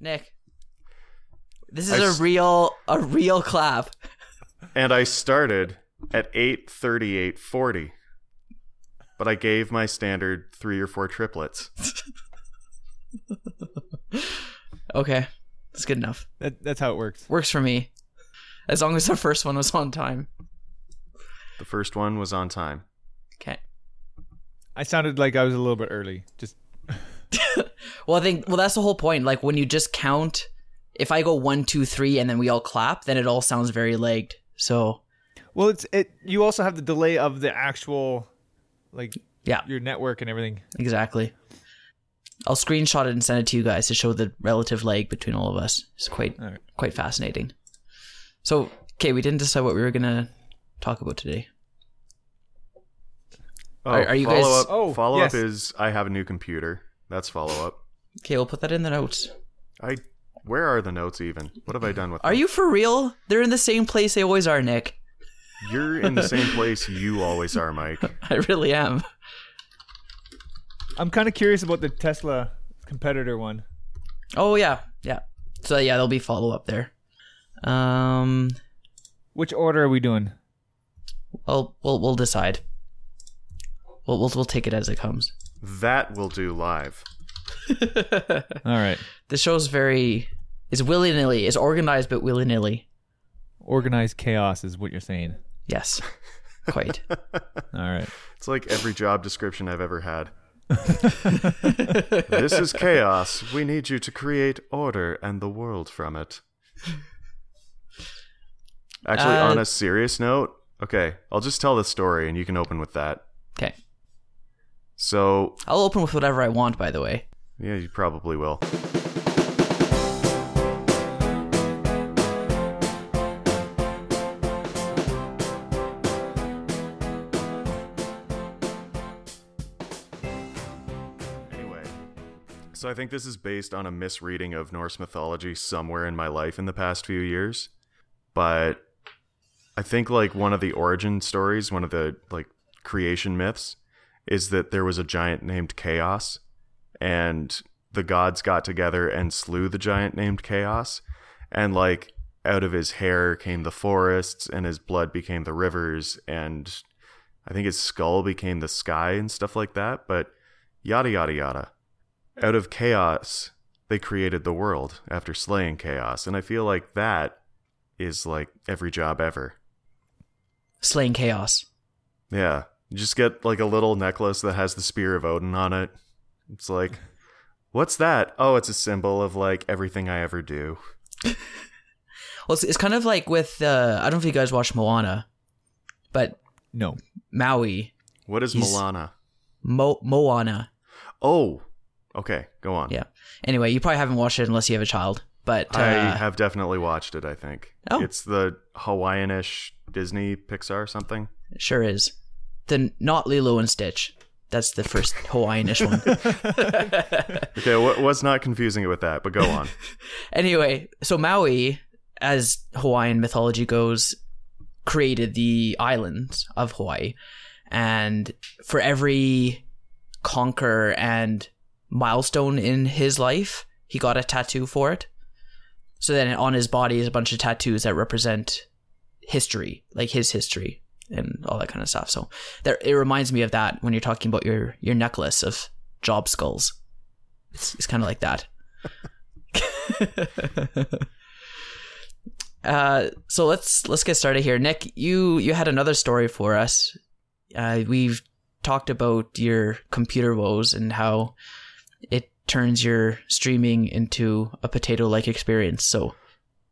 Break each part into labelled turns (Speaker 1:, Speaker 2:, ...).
Speaker 1: Nick. This is
Speaker 2: I
Speaker 1: a
Speaker 2: s-
Speaker 1: real a real clap.
Speaker 2: And I started at 8:38:40. But I gave my standard 3 or 4 triplets.
Speaker 1: Okay. That's good enough.
Speaker 3: That, that's how it works.
Speaker 1: Works for me. As long as the first one was on time.
Speaker 2: The first one was on time.
Speaker 1: Okay.
Speaker 3: I sounded like I was a little bit early. Just
Speaker 1: Well, I think well that's the whole point. Like when you just count, if I go one, two, three, and then we all clap, then it all sounds very lagged. So
Speaker 3: well, it's it. You also have the delay of the actual, like
Speaker 1: yeah,
Speaker 3: your network and everything.
Speaker 1: exactly. I'll screenshot it and send it to you guys to show the relative lag between all of us. It's quite
Speaker 3: All right.
Speaker 1: quite fascinating. So, okay, we didn't decide what we were gonna talk about today.
Speaker 2: Oh,
Speaker 1: Are- are you
Speaker 2: follow
Speaker 1: guys-
Speaker 2: up
Speaker 3: Oh,
Speaker 2: follow
Speaker 3: yes.
Speaker 2: up is I have a new computer. That's follow up.
Speaker 1: Okay, we'll put that in the notes.
Speaker 2: I where are the notes even? What have I done with
Speaker 1: Are
Speaker 2: them?
Speaker 1: you for real? They're in the same place they always are, Nick.
Speaker 2: You're in the same place you always are, Mike.
Speaker 1: I really am.
Speaker 3: I'm kind of curious about the Tesla competitor one.
Speaker 1: Oh yeah, yeah. So yeah, there'll be follow up there. Um,
Speaker 3: Which order are we doing?
Speaker 1: well, we'll we'll decide. We'll we'll, we'll take it as it comes.
Speaker 2: That will do live.
Speaker 3: All right.
Speaker 1: The show's very is willy nilly. It's organized but willy nilly.
Speaker 3: Organized chaos is what you're saying.
Speaker 1: Yes, quite.
Speaker 3: All right.
Speaker 2: It's like every job description I've ever had. this is chaos. We need you to create order and the world from it. Actually,
Speaker 1: Uh,
Speaker 2: on a serious note, okay, I'll just tell the story and you can open with that.
Speaker 1: Okay,
Speaker 2: So,
Speaker 1: I'll open with whatever I want. By the way.
Speaker 2: Yeah, you probably will. Anyway, so I think this is based on a misreading of Norse mythology somewhere in my life in the past few years. But I think like one of the origin stories, one of the like creation myths is that there was a giant named Chaos and the gods got together and slew the giant named Chaos and like out of his hair came the forests and his blood became the rivers and I think his skull became the sky and stuff like that, but yada yada yada. Out of chaos, they created the world after slaying chaos, and I feel like that is like every job ever.
Speaker 1: Slaying chaos.
Speaker 2: Yeah, you just get like a little necklace that has the spear of Odin on it. It's like, what's that? Oh, it's a symbol of like everything I ever do.
Speaker 1: Well, it's, it's kind of like with uh, I don't know if you guys watch Moana, but
Speaker 3: No.
Speaker 1: Maui,
Speaker 2: What is Moana?
Speaker 1: Mo- Moana.
Speaker 2: Oh, okay, go on.
Speaker 1: Yeah. Anyway, you probably haven't watched it unless you have a child. But uh,
Speaker 2: I have definitely watched it. I think
Speaker 1: Oh.
Speaker 2: it's the Hawaiianish Disney Pixar something.
Speaker 1: it sure is. The not Lilo and Stitch. That's the first Hawaiianish one.
Speaker 2: Okay, what was not confusing it with that, but go on.
Speaker 1: anyway, so Maui, as Hawaiian mythology goes, created the islands of Hawaii. And for every conquer and milestone in his life, he got a tattoo for it. So then on his body is a bunch of tattoos that represent history, like his history and all that kind of stuff. So there, it reminds me of that when you're talking about your, your necklace of job skulls. It's, it's kind of like that. uh, so let's let's get started here. Nick, you you had another story for us. Uh, we've talked about your computer woes and how it turns your streaming into a potato-like experience. So,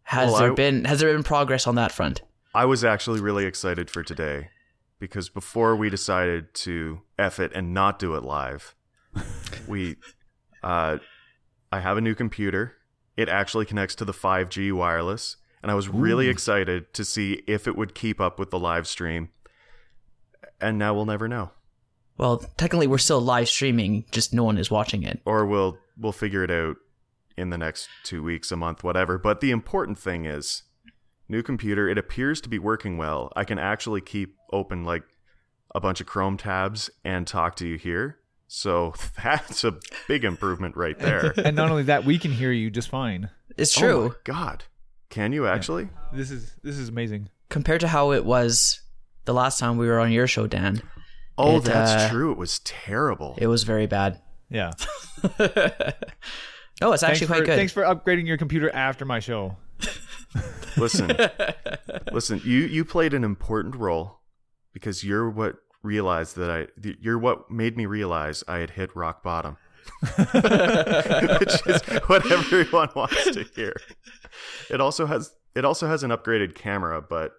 Speaker 1: has
Speaker 2: Well,
Speaker 1: there
Speaker 2: I-
Speaker 1: been has there been progress on that front?
Speaker 2: I was actually really excited for today because before we decided to F it and not do it live, we uh I have a new computer. It actually connects to the 5G wireless, and I was really
Speaker 3: Ooh.
Speaker 2: excited to see if it would keep up with the live stream. And now we'll never know.
Speaker 1: Well, technically, we're still live streaming, just no one is watching it.
Speaker 2: Or we'll we'll figure it out in the next 2 weeks, a month, whatever. But the important thing is new computer, it appears to be working well. I can actually keep open like a bunch of Chrome tabs and talk to you here. So that's a big improvement right there.
Speaker 3: And not only that, we can hear you just fine.
Speaker 1: It's
Speaker 2: Oh
Speaker 1: true.
Speaker 2: my god. Can you actually?
Speaker 3: This is this is amazing.
Speaker 1: Compared to how it was the last time we were on your show, Dan,
Speaker 2: Oh,
Speaker 1: It,
Speaker 2: that's
Speaker 1: uh,
Speaker 2: true. It was terrible.
Speaker 1: it was very bad.
Speaker 3: Yeah.
Speaker 1: Oh, it's
Speaker 3: thanks
Speaker 1: actually quite
Speaker 3: for,
Speaker 1: good.
Speaker 3: Thanks for upgrading your computer after my show.
Speaker 2: listen. listen, you you played an important role because you're what realized that I you're what made me realize I had hit rock bottom. Which is what everyone wants to hear. It also has it also has an upgraded camera, but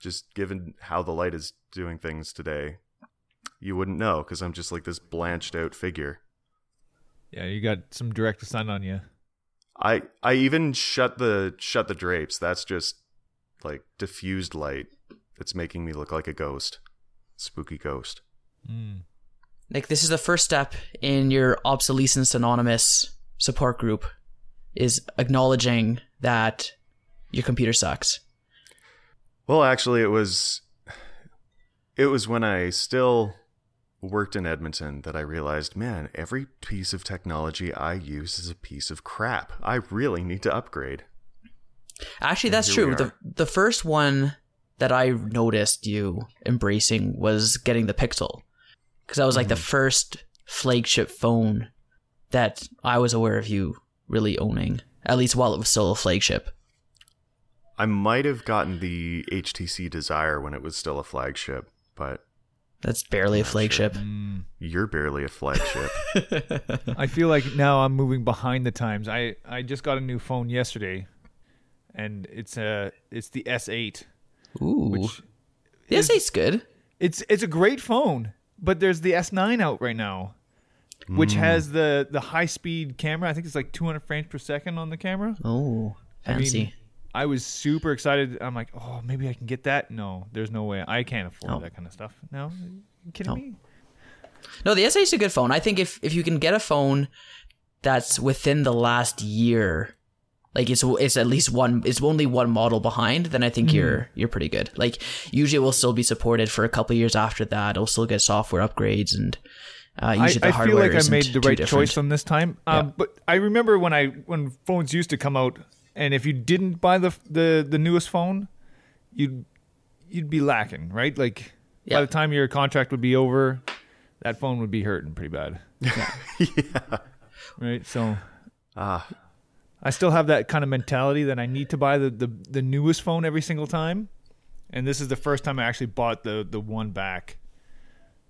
Speaker 2: just given how the light is doing things today, you wouldn't know because I'm just like this blanched out figure.
Speaker 3: Yeah, you got some direct sun on you.
Speaker 2: I I even shut the shut the drapes. That's just like diffused light. It's making me look like a ghost. Spooky ghost.
Speaker 3: Mm.
Speaker 1: Nick, this is the first step in your obsolescence anonymous support group is acknowledging that your computer sucks.
Speaker 2: Well, actually it was it was when I still worked in Edmonton that I realized, man, every piece of technology I use is a piece of crap. I really need to upgrade.
Speaker 1: Actually,
Speaker 2: And
Speaker 1: that's true. The the first one that I noticed you embracing was getting the Pixel. Cuz that was like the
Speaker 2: Mm-hmm.
Speaker 1: first flagship phone that I was aware of you really owning, at least while it was still a flagship.
Speaker 2: I might have gotten the HTC Desire when it was still a flagship, but
Speaker 1: That's barely a
Speaker 2: not sure.
Speaker 1: flagship.
Speaker 3: Mm.
Speaker 2: you're barely a flagship.
Speaker 3: I feel like now I'm moving behind the times. I I just got a new phone yesterday, and it's a it's the S8,
Speaker 1: Ooh.
Speaker 3: which
Speaker 1: the S8's good.
Speaker 3: it's it's a great phone. But there's the S9 out right now, which
Speaker 2: Mm.
Speaker 3: has the the high speed camera. I think it's like 200 frames per second on the camera.
Speaker 1: Oh,
Speaker 3: I mean,
Speaker 1: fancy.
Speaker 3: I was super excited. I'm like, oh, maybe I can get that. No, there's no way. I can't afford
Speaker 1: No.
Speaker 3: that kind of stuff. No, kidding
Speaker 1: No.
Speaker 3: me?
Speaker 1: No, the S8 is a good phone. I think if if you can get a phone that's within the last year, like it's it's at least one, it's only one model behind, then I think
Speaker 3: Mm-hmm.
Speaker 1: you're you're pretty good. Like usually it will still be supported for a couple of years after that. It'll still get software upgrades and uh,
Speaker 3: I,
Speaker 1: usually the
Speaker 3: I feel
Speaker 1: hardware
Speaker 3: like I made the right
Speaker 1: different.
Speaker 3: choice on this time. Um,
Speaker 1: Yeah.
Speaker 3: But I remember when I when phones used to come out, and if you didn't buy the the the newest phone, you'd you'd be lacking, right? Like
Speaker 1: Yeah.
Speaker 3: by the time your contract would be over, that phone would be hurting pretty bad,
Speaker 2: yeah.
Speaker 3: right? So
Speaker 2: Ah,
Speaker 3: I still have that kind of mentality that I need to buy the the, the newest phone every single time. And this is the first time I actually bought the the one back.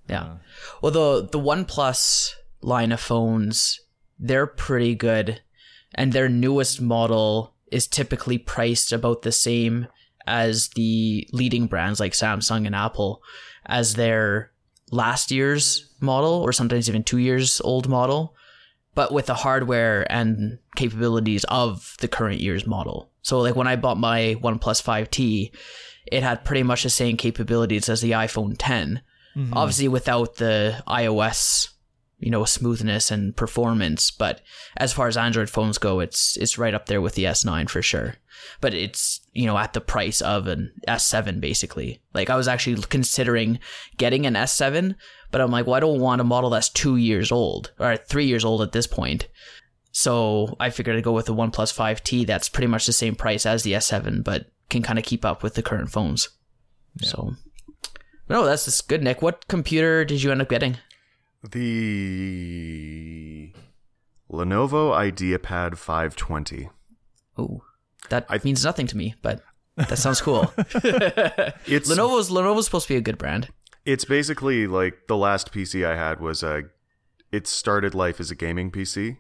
Speaker 1: Yeah.
Speaker 3: Uh,
Speaker 1: Well, the the OnePlus line of phones, they're pretty good, and their newest model is typically priced about the same as the leading brands like Samsung and Apple as their last year's model, or sometimes even two years old model, but with the hardware and capabilities of the current year's model. So, like when I bought my OnePlus 5T, it had pretty much the same capabilities as the iPhone 10 mm-hmm. obviously without the iOS, you know, smoothness and performance. But as far as Android phones go, it's it's right up there with the S9 for sure. But it's you know at the price of an S7 basically. Like I was actually considering getting an S7, but I'm like, well, I don't want a model that's two years old or three years old at this point. So I figured I'd go with the OnePlus 5T. That's pretty much the same price as the S7, but can kind of keep up with the current phones. So, no, that's just good, Nick. What computer did you end up getting?
Speaker 2: The Lenovo IdeaPad 520.
Speaker 1: Oh, that
Speaker 2: I-
Speaker 1: means nothing to me, but that sounds cool.
Speaker 2: It's
Speaker 1: Lenovo's Lenovo's supposed to be a good brand.
Speaker 2: It's basically like the last PC I had was a. It started life as a gaming PC.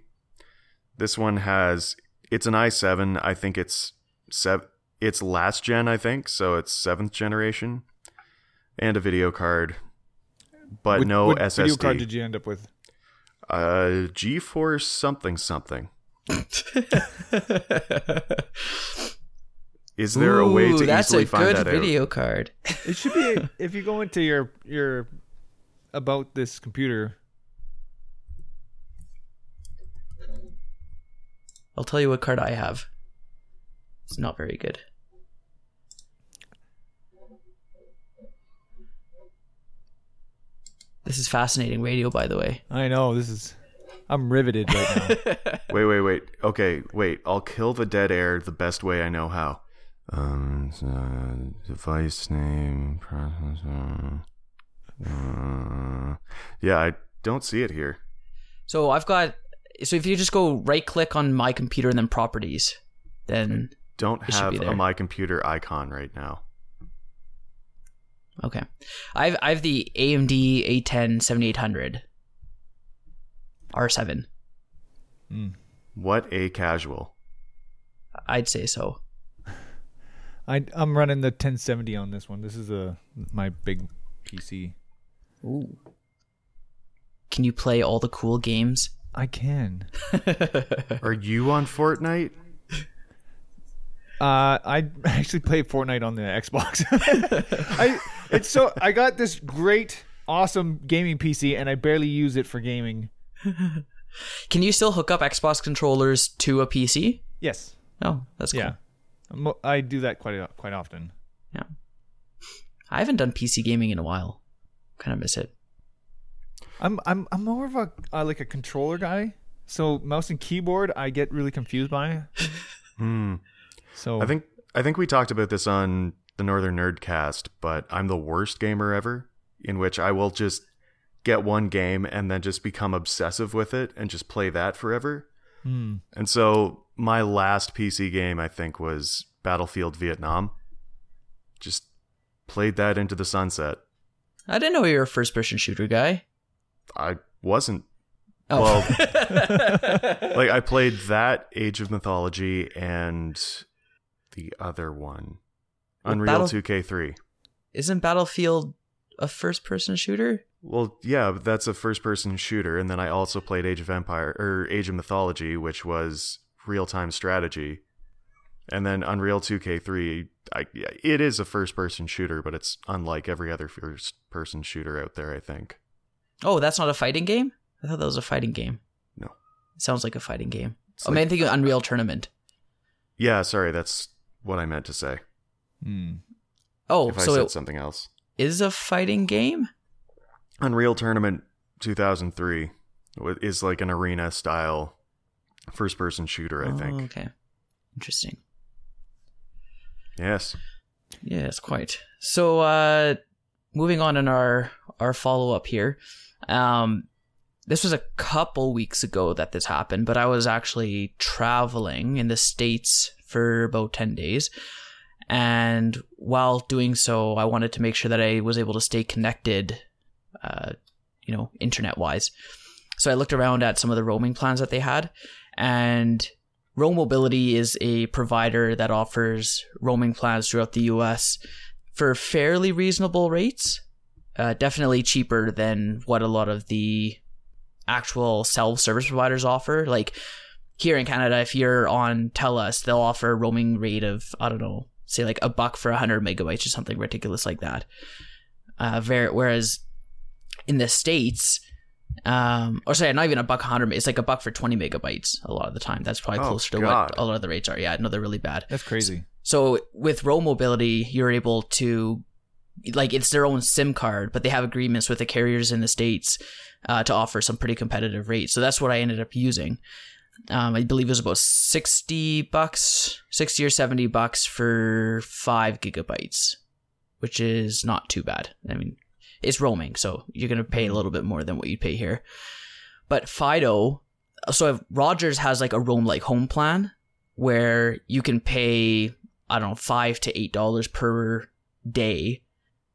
Speaker 2: This one has. It's an i7. I think it's sev. It's last gen. I think so. It's seventh generation, and a video card, but
Speaker 3: what-
Speaker 2: no
Speaker 3: what
Speaker 2: SSD.
Speaker 3: Video card did you end up with?
Speaker 2: uh, GeForce something something. Is there a way
Speaker 1: Ooh,
Speaker 2: to
Speaker 1: that's
Speaker 2: easily
Speaker 1: a
Speaker 2: find
Speaker 1: good
Speaker 2: that out?
Speaker 1: video card.
Speaker 3: It should be if you go into your your about this computer.
Speaker 1: I'll tell you what card I have. It's not very good. This is fascinating radio, by the way.
Speaker 3: I know this is. I'm riveted right now.
Speaker 2: Wait, wait, wait. Okay, wait. I'll kill the dead air the best way I know how. Um, uh, device name, processor. Uh, yeah, I don't see it here.
Speaker 1: So I've got. So if you just go right click on my computer and then properties, then
Speaker 2: Don't
Speaker 1: It should
Speaker 2: have
Speaker 1: be
Speaker 2: a my computer icon right now.
Speaker 1: Okay. I've I've the AMD A10 7800 R7.
Speaker 2: What a casual.
Speaker 1: I'd say so.
Speaker 3: I I'm running the 1070 on this one. This is a my big PC.
Speaker 1: Ooh. Can you play all the cool games?
Speaker 3: I can.
Speaker 2: Are you on Fortnite?
Speaker 3: Uh, I actually play Fortnite on the Xbox. I it's so I got this great, awesome gaming PC, and I barely use it for gaming.
Speaker 1: Can you still hook up Xbox controllers to a PC?
Speaker 3: Yes.
Speaker 1: Oh, that's cool.
Speaker 3: Yeah. I do that quite a- quite often.
Speaker 1: Yeah. I haven't done PC gaming in a while. Kind of miss it.
Speaker 3: I'm I'm I'm more of a uh, like a controller guy. So mouse and keyboard, I get really confused by.
Speaker 2: Hmm.
Speaker 3: So
Speaker 2: I think I think we talked about this on the Northern Nerdcast, but I'm the worst gamer ever, in which I will just get one game and then just become obsessive with it and just play that forever.
Speaker 3: Hmm.
Speaker 2: And so my last PC game I think was Battlefield Vietnam. Just played that into the sunset.
Speaker 1: I didn't know you were a first person shooter guy.
Speaker 2: I wasn't
Speaker 1: Oh.
Speaker 2: like I played that Age of Mythology and the other one, Unreal
Speaker 1: Battle-
Speaker 2: 2K3.
Speaker 1: Isn't Battlefield a first person shooter?
Speaker 2: Well, yeah, but that's a first-person shooter, and then I also played Age of Empire or Age of Mythology, which was real-time strategy, and then Unreal 2K3. I, it is a first-person shooter, but it's unlike every other first-person shooter out there. I think.
Speaker 1: Oh, that's not a fighting game? I thought that was a fighting game.
Speaker 2: No.
Speaker 1: It sounds like a fighting game.
Speaker 2: It's
Speaker 1: oh,
Speaker 2: like-
Speaker 1: man, I think of Unreal Tournament.
Speaker 2: Yeah, sorry, that's what I meant to say.
Speaker 3: Hmm.
Speaker 1: Oh,
Speaker 2: if I
Speaker 1: so
Speaker 2: said
Speaker 1: it
Speaker 2: something else,
Speaker 1: is a fighting game?
Speaker 2: Unreal Tournament 2003 is like an arena-style first-person shooter. I
Speaker 1: Oh,
Speaker 2: think.
Speaker 1: okay. Interesting.
Speaker 2: Yes.
Speaker 1: Yes, quite. So, uh, moving on in our our follow up here, um, this was a couple weeks ago that this happened, but I was actually traveling in the states for about ten days, and while doing so, I wanted to make sure that I was able to stay connected, uh, you know, internet wise. So I looked around at some of the roaming plans that they had, and Roam Mobility is a provider that offers roaming plans throughout the US for fairly reasonable rates. Uh, definitely cheaper than what a lot of the actual self service providers offer. Like here in Canada, if you're on TELUS, they'll offer a roaming rate of, I don't know, say like a buck for 100 megabytes or something ridiculous like that. Uh, ver- whereas in the States, um, or sorry, not even a buck 100, it's like a buck for 20 megabytes a lot of the time. That's probably
Speaker 2: Oh,
Speaker 1: closer to
Speaker 2: God.
Speaker 1: what a lot of the rates are. Yeah, no, they're really bad.
Speaker 3: That's crazy.
Speaker 1: So with Roam Mobility, you're able to like it's their own SIM card, but they have agreements with the carriers in the states uh, to offer some pretty competitive rates. So that's what I ended up using. Um, I believe it was about sixty bucks, sixty or seventy bucks for five gigabytes, which is not too bad. I mean, it's roaming, so you're gonna pay a little bit more than what you pay here. But Fido, so if Rogers has like a roam like home plan where you can pay I don't know five to eight dollars per day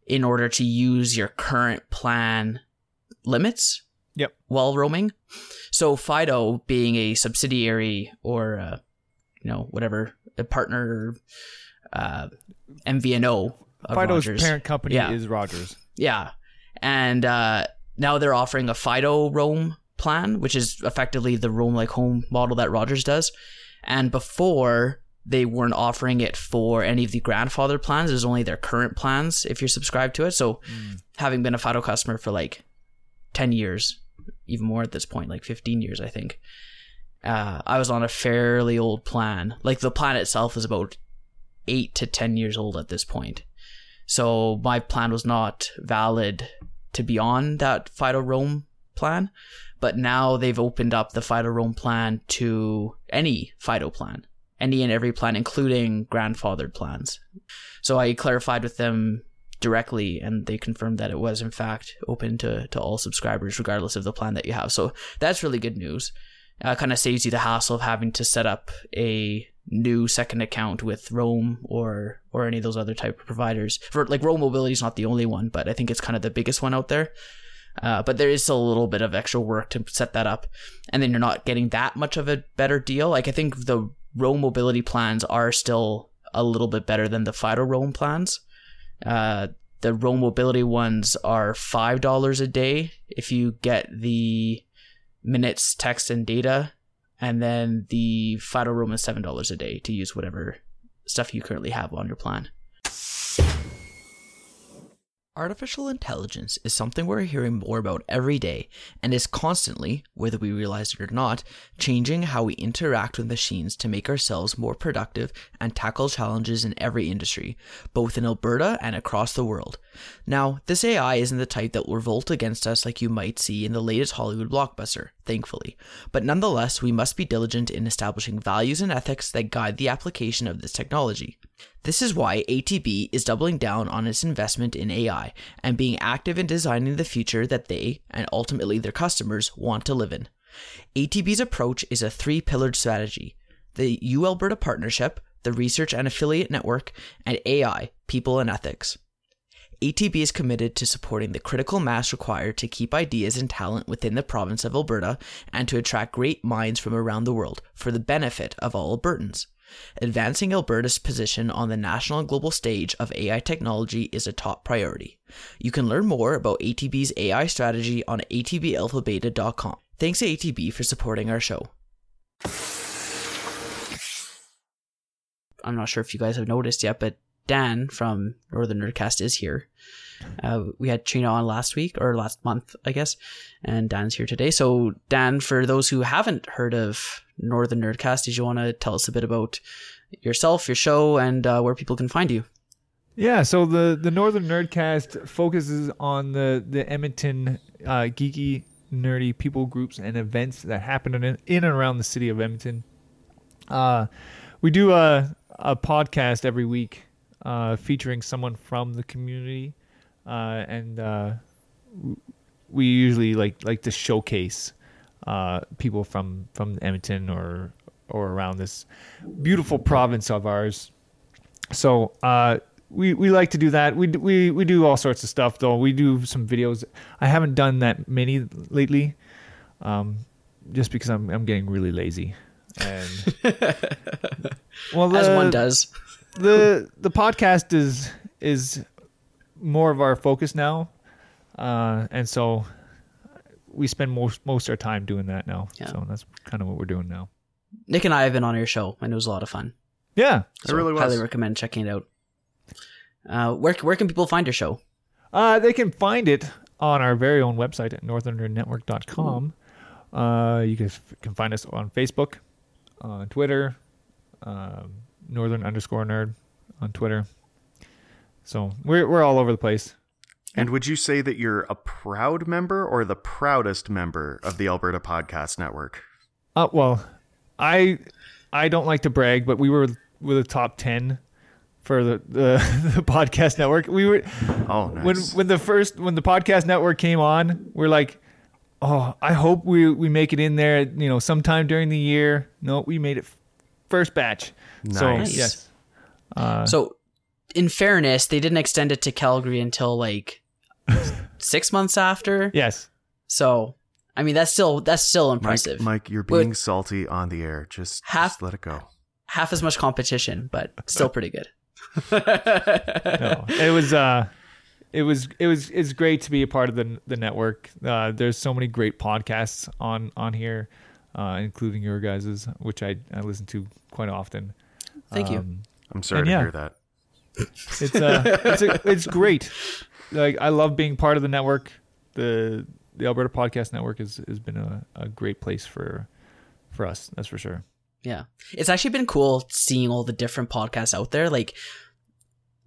Speaker 1: in order to use your current plan limits.
Speaker 3: Yep.
Speaker 1: While roaming, so Fido being a subsidiary or uh, you know whatever a partner uh, MVNO of
Speaker 3: Fido's
Speaker 1: Rogers.
Speaker 3: parent company
Speaker 1: Yeah.
Speaker 3: is Rogers.
Speaker 1: Yeah. And uh, now they're offering a Fido Roam plan, which is effectively the Roam like home model that Rogers does. And before, they weren't offering it for any of the grandfather plans. It was only their current plans if you're subscribed to it. So, having been a Fido customer for like 10 years, even more at this point, like 15 years, I think, uh, I was on a fairly old plan. Like the plan itself is about eight to 10 years old at this point. So my plan was not valid to be on that Fido Roam plan, but now they've opened up the Fido Roam plan to any Fido plan, any and every plan, including grandfathered plans. So I clarified with them directly and they confirmed that it was in fact open to, to all subscribers regardless of the plan that you have. So that's really good news. Uh, kind of saves you the hassle of having to set up a new second account with Roam or or any of those other type of providers. For like Roam Mobility is not the only one, but I think it's kind of the biggest one out there. Uh, but there is still a little bit of extra work to set that up, and then you're not getting that much of a better deal. Like I think the Roam Mobility plans are still a little bit better than the Fido Roam plans. Uh, the Roam Mobility ones are five dollars a day if you get the minutes, text, and data, and then the Fido Roam is seven dollars a day to use whatever stuff you currently have on your plan. Artificial intelligence is something we're hearing more about every day and is constantly, whether we realize it or not, changing how we interact with machines to make ourselves more productive and tackle challenges in every industry, both in Alberta and across the world. Now, this AI isn't the type that will revolt against us like you might see in the latest Hollywood blockbuster, thankfully, but nonetheless, we must be diligent in establishing values and ethics that guide the application of this technology. This is why ATB is doubling down on its investment in AI and being active in designing the future that they, and ultimately their customers, want to live in. ATB's approach is a three pillared strategy the U Alberta Partnership, the Research and Affiliate Network, and AI, People and Ethics. ATB is committed to supporting the critical mass required to keep ideas and talent within the province of Alberta and to attract great minds from around the world for the benefit of all Albertans. Advancing Alberta's position on the national and global stage of AI technology is a top priority. You can learn more about ATB's AI strategy on atbalphabeta.com. Thanks to ATB for supporting our show. I'm not sure if you guys have noticed yet, but Dan from Northern Nerdcast is here. Uh, we had Trina on last week or last month, I guess, and Dan's here today. So, Dan, for those who haven't heard of Northern Nerdcast, did you want to tell us a bit about yourself, your show, and uh, where people can find you?
Speaker 3: Yeah, so the the Northern Nerdcast focuses on the the Edmonton uh, geeky, nerdy people groups and events that happen in, in and around the city of Edmonton. Uh, we do a a podcast every week uh, featuring someone from the community, uh, and uh, we usually like like to showcase uh, people from from Edmonton or or around this beautiful province of ours. So uh, we we like to do that. We we we do all sorts of stuff though. We do some videos. I haven't done that many lately, um, just because I'm I'm getting really lazy. And
Speaker 1: well, the, as one does.
Speaker 3: The the podcast is is more of our focus now, uh, and so we spend most most of our time doing that now. Yeah. So that's kind of what we're doing now.
Speaker 1: Nick and I have been on your show, and it was a lot of fun.
Speaker 3: Yeah,
Speaker 2: so it really was.
Speaker 1: Highly recommend checking it out. Uh, where where can people find your show?
Speaker 3: Uh, they can find it on our very own website at northernernetwork.com. Uh, you guys can find us on Facebook, on Twitter, um, northern underscore nerd on Twitter. So we're we're all over the place.
Speaker 2: And would you say that you're a proud member or the proudest member of the Alberta Podcast Network?
Speaker 3: Uh, well, I I don't like to brag, but we were with the top ten for the, the, the podcast network. We were
Speaker 2: oh nice.
Speaker 3: when when the first when the podcast network came on, we're like, oh, I hope we we make it in there. You know, sometime during the year. No, we made it first batch.
Speaker 2: Nice.
Speaker 3: So yes.
Speaker 1: Uh, so, in fairness, they didn't extend it to Calgary until like six months after.
Speaker 3: Yes.
Speaker 1: So, I mean, that's still that's still impressive.
Speaker 2: Mike, Mike you're being With salty on the air. Just, half, just let it go.
Speaker 1: Half as much competition, but still pretty good.
Speaker 3: no, it was uh it was it was it's great to be a part of the the network. Uh, there's so many great podcasts on on here, uh, including your guys's, which I I listen to quite often.
Speaker 1: Thank um,
Speaker 2: you. I'm sorry to yeah, hear that.
Speaker 3: It's uh it's a, it's great. Like I love being part of the network. The the Alberta Podcast Network has has been a, a great place for for us. That's for sure.
Speaker 1: Yeah. It's actually been cool seeing all the different podcasts out there. Like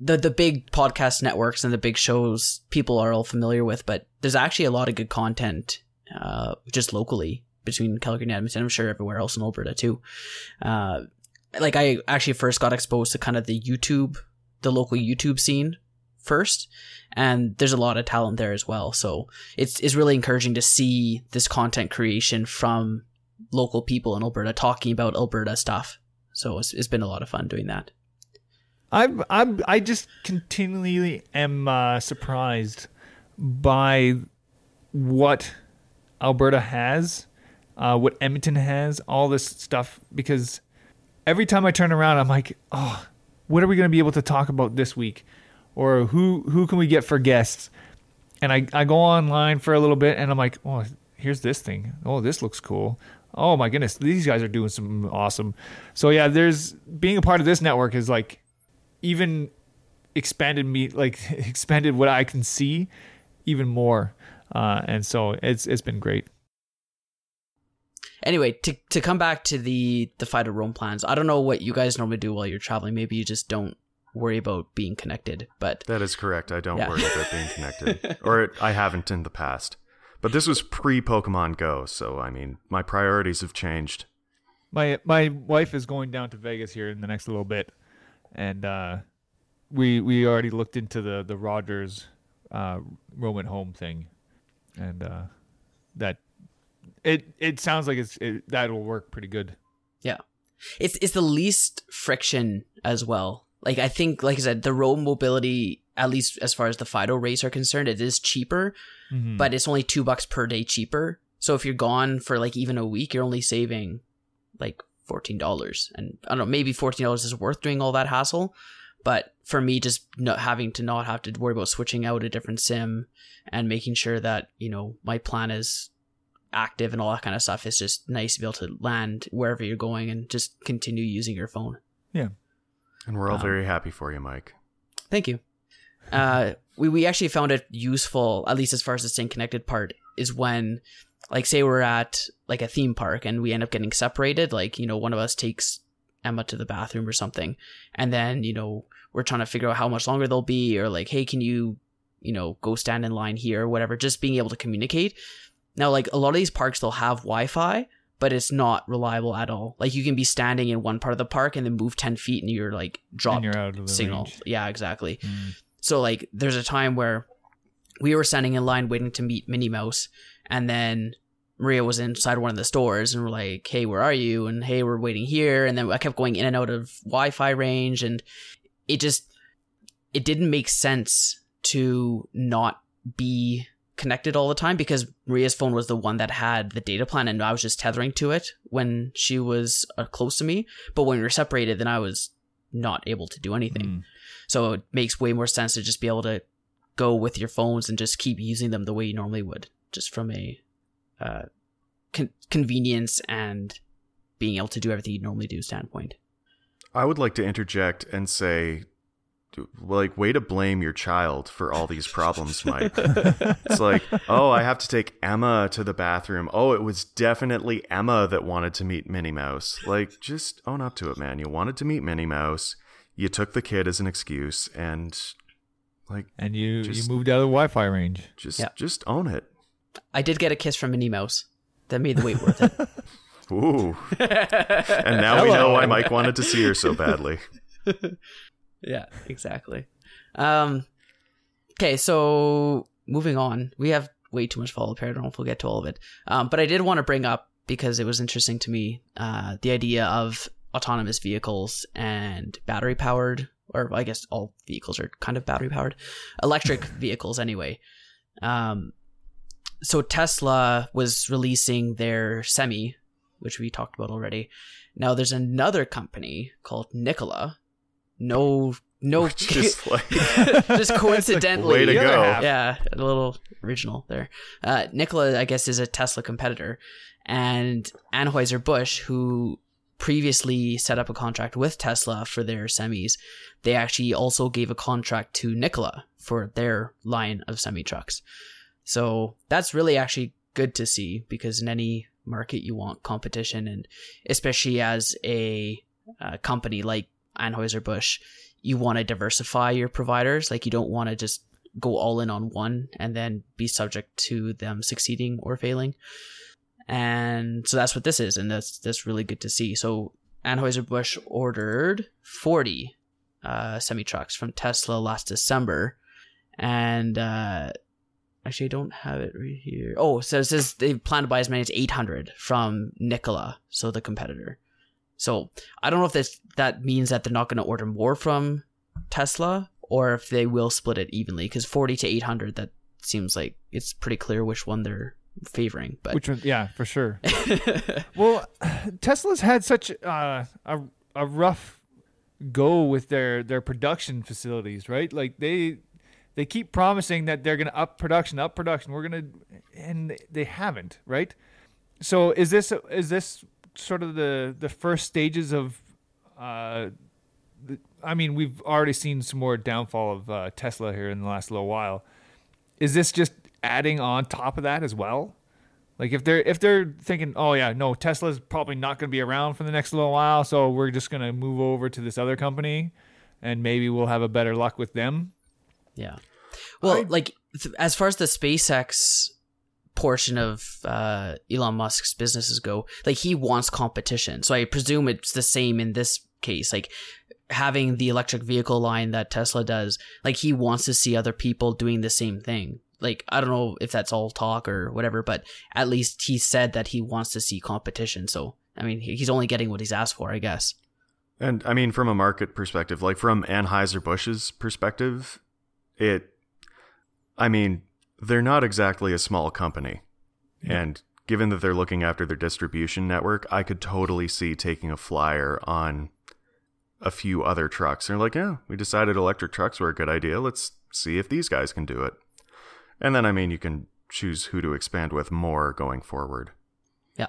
Speaker 1: the the big podcast networks and the big shows people are all familiar with, but there's actually a lot of good content uh, just locally between Calgary and Edmonton. I'm sure everywhere else in Alberta too. Uh, like I actually first got exposed to kind of the YouTube, the local YouTube scene first, and there's a lot of talent there as well. So it's it's really encouraging to see this content creation from local people in Alberta talking about Alberta stuff. So it's, it's been a lot of fun doing that.
Speaker 3: I'm I'm I just continually am uh, surprised by what Alberta has, uh, what Edmonton has, all this stuff because every time I turn around, I'm like, oh, what are we going to be able to talk about this week, or who who can we get for guests? And I I go online for a little bit, and I'm like, oh, here's this thing. Oh, this looks cool. Oh my goodness, these guys are doing some awesome. So yeah, there's being a part of this network is like even expanded me like expanded what I can see even more. Uh, and so it's it's been great.
Speaker 1: Anyway, to to come back to the the Fido roam plans, I don't know what you guys normally do while you're traveling. Maybe you just don't worry about being connected, but
Speaker 2: That is correct. I don't
Speaker 1: Yeah.
Speaker 2: worry about being connected, or I haven't in the past. But this was pre Pokemon Go, so I mean, my priorities have changed.
Speaker 3: My my wife is going down to Vegas here in the next little bit, and uh, we we already looked into the the Rogers uh, roam at home thing, and uh, that it it sounds like it's it, that'll work pretty good.
Speaker 1: yeah, it's it's the least friction as well. Like I think, like I said, the Roam Mobility, at least as far as the Fido rates are concerned, it is cheaper,
Speaker 3: Mhm.
Speaker 1: but it's only two bucks per day cheaper. So if you're gone for like even a week, you're only saving like fourteen dollars. And I don't know, maybe fourteen dollars is worth doing all that hassle. But for me, just not having to not have to worry about switching out a different sim and making sure that you know my plan is active and all that kind of stuff, it's just nice to be able to land wherever you're going and just continue using your phone. Yeah.
Speaker 2: And we're all
Speaker 1: Um,
Speaker 2: very happy for you, Mike.
Speaker 1: Thank you. Uh, we we actually found it useful, at least as far as the staying connected part, is when, like, say we're at like a theme park and we end up getting separated. Like, you know, one of us takes Emma to the bathroom or something, and then you know we're trying to figure out how much longer they'll be, or like, hey, can you, you know, go stand in line here or whatever. Just being able to communicate. Now, like a lot of these parks, they'll have Wi-Fi, but it's not reliable at all. Like you can be standing in one part of the park and then move ten feet and you're like dropped
Speaker 3: you're out of the
Speaker 1: signal.
Speaker 3: range.
Speaker 1: Yeah, exactly.
Speaker 3: Mm.
Speaker 1: So like there's a time where we were standing in line waiting to meet Minnie Mouse and then Maria was inside one of the stores and we're like, Hey, where are you? And hey, we're waiting here and then I kept going in and out of Wi Fi range and it just it didn't make sense to not be connected all the time because Maria's phone was the one that had the data plan and I was just tethering to it when she was uh, close to me. But when we were separated, then I was not able to do anything.
Speaker 3: Mm.
Speaker 1: So it makes way more sense to just be able to go with your phones and just keep using them the way you normally would, just from a uh, con- convenience and being able to do everything you normally do standpoint.
Speaker 2: I would like to interject and say, like, way to blame your child for all these problems, Mike. it's like, oh, I have to take Emma to the bathroom. Oh, it was definitely Emma that wanted to meet Minnie Mouse. Like, just own up to it, man. You wanted to meet Minnie Mouse. You took the kid as an excuse, and like,
Speaker 3: And you
Speaker 2: Just-
Speaker 3: you moved out of the Wi-Fi range.
Speaker 2: just
Speaker 1: Yeah.
Speaker 2: just own it.
Speaker 1: I did get a kiss from Minnie Mouse. That made the wait worth it.
Speaker 2: Ooh. and now we know why Mike wanted to see her so badly.
Speaker 1: yeah, exactly. Um, okay, so moving on, we have way too much follow up here. I don't know if we'll get to all of it. Um, but I did want to bring up because it was interesting to me uh, the idea of autonomous vehicles and battery powered, or I guess all vehicles are kind of battery powered, electric vehicles anyway. Um, so Tesla was releasing their semi, which we talked about already. Now there's another company called Nikola. No, no,
Speaker 2: Just like
Speaker 1: just coincidentally,
Speaker 2: Way to go.
Speaker 1: yeah, a little original there. Uh, Nikola, I guess, is a Tesla competitor, and Anheuser Busch, who previously set up a contract with Tesla for their semis, they actually also gave a contract to Nikola for their line of semi trucks. So that's really actually good to see because in any market you want competition, and especially as a uh, company like Anheuser Busch, you want to diversify your providers. Like you don't want to just go all in on one and then be subject to them succeeding or failing. And so that's what this is, and that's that's really good to see. So Anheuser Busch ordered forty uh, semi trucks from Tesla last December, and uh, actually I don't have it right here. Oh, so it says they plan to buy as many as eight hundred from Nikola, so the competitor. So I don't know if this that means that they're not going to order more from Tesla or if they will split it evenly because 40 to 800 that seems like it's pretty clear which one they're favoring but
Speaker 3: Which one? Yeah, for sure. well, Tesla's had such uh, a a rough go with their their production facilities, right? Like they they keep promising that they're going to up production, up production. We're going to, and they haven't, right? So is this is this sort of the the first stages of? Uh, the, I mean, we've already seen some more downfall of uh, Tesla here in the last little while. Is this just adding on top of that as well? Like if they're if they're thinking, oh yeah, no, Tesla's probably not going to be around for the next little while, so we're just going to move over to this other company, and maybe we'll have a better luck with them.
Speaker 1: Yeah. Well,
Speaker 3: I-
Speaker 1: like th- as far as the SpaceX portion of uh, Elon Musk's businesses go, like he wants competition. So I presume it's the same in this case. Like having the electric vehicle line that Tesla does, like he wants to see other people doing the same thing. Like I don't know if that's all talk or whatever, but at least he said that he wants to see competition. So I mean, he's only getting what he's asked for, I guess.
Speaker 2: And I mean, from a market perspective, like from Anheuser Busch's perspective, it, I mean, they're not exactly a small company, and given that they're looking after their distribution network, I could totally see taking a flyer on a few other trucks. They're like, yeah, we decided electric trucks were a good idea. Let's see if these guys can do it. And then, I mean, you can choose who to expand with more going forward.
Speaker 1: Yeah,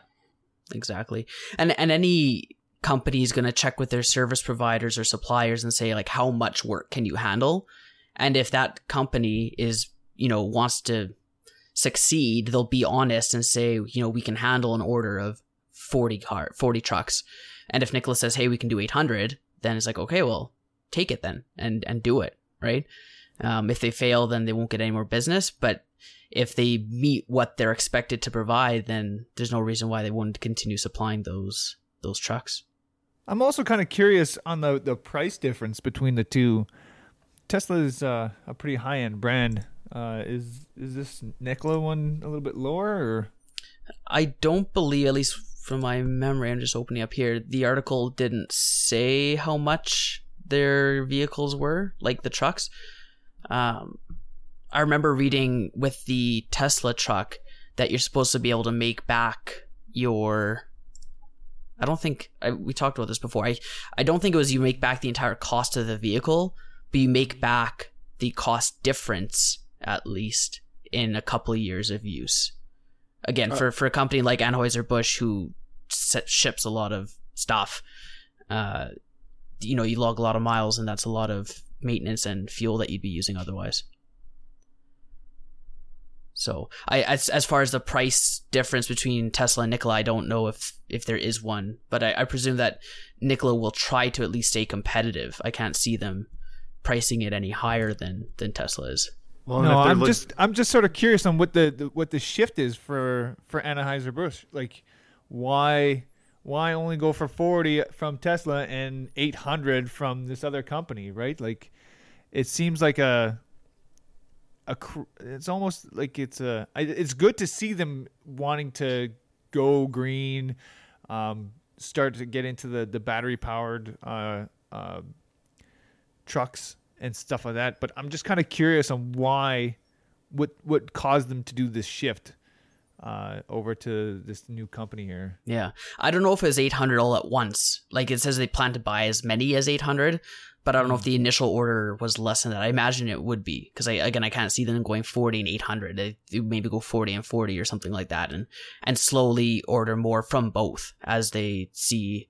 Speaker 1: exactly. And and any company is going to check with their service providers or suppliers and say like how much work can you handle? And if that company is, you know, wants to succeed, they'll be honest and say, you know, we can handle an order of 40 car 40 trucks. And if Nicholas says, "Hey, we can do 800," then it's like, "Okay, well, take it then and and do it," right? Um, if they fail, then they won't get any more business. But if they meet what they're expected to provide, then there's no reason why they wouldn't continue supplying those those trucks.
Speaker 3: I'm also kind of curious on the the price difference between the two. Tesla is uh, a pretty high end brand. Uh, is is this Nikola one a little bit lower? Or
Speaker 1: I don't believe, at least from my memory, I'm just opening up here. The article didn't say how much their vehicles were, like the trucks. Um, I remember reading with the Tesla truck that you're supposed to be able to make back your. I don't think I, we talked about this before. I I don't think it was you make back the entire cost of the vehicle, but you make back the cost difference at least in a couple of years of use. Again, for for a company like Anheuser Busch who ships a lot of stuff, uh, you know, you log a lot of miles, and that's a lot of maintenance and fuel that you'd be using otherwise. So, I as as far as the price difference between Tesla and Nikola, I don't know if if there is one, but I, I presume that Nikola will try to at least stay competitive. I can't see them pricing it any higher than than Tesla is.
Speaker 2: Well,
Speaker 3: no, I'm
Speaker 2: look-
Speaker 3: just I'm just sort of curious on what the, the what the shift is for for Anheuser Busch. Like, why why only go for 40 from Tesla and 800 from this other company, right? Like, it seems like a a cr- it's almost like it's a it's good to see them wanting to go green, um, start to get into the the battery powered uh, uh, trucks and stuff like that. But I'm just kind of curious on why, what what caused them to do this shift uh, over to this new company here.
Speaker 1: Yeah. I don't know if it was 800 all at once. Like it says they plan to buy as many as 800, but I don't know if the initial order was less than that. I imagine it would be because I again I can't see them going 40 and 800. They they maybe go 40 and 40 or something like that and and slowly order more from both as they see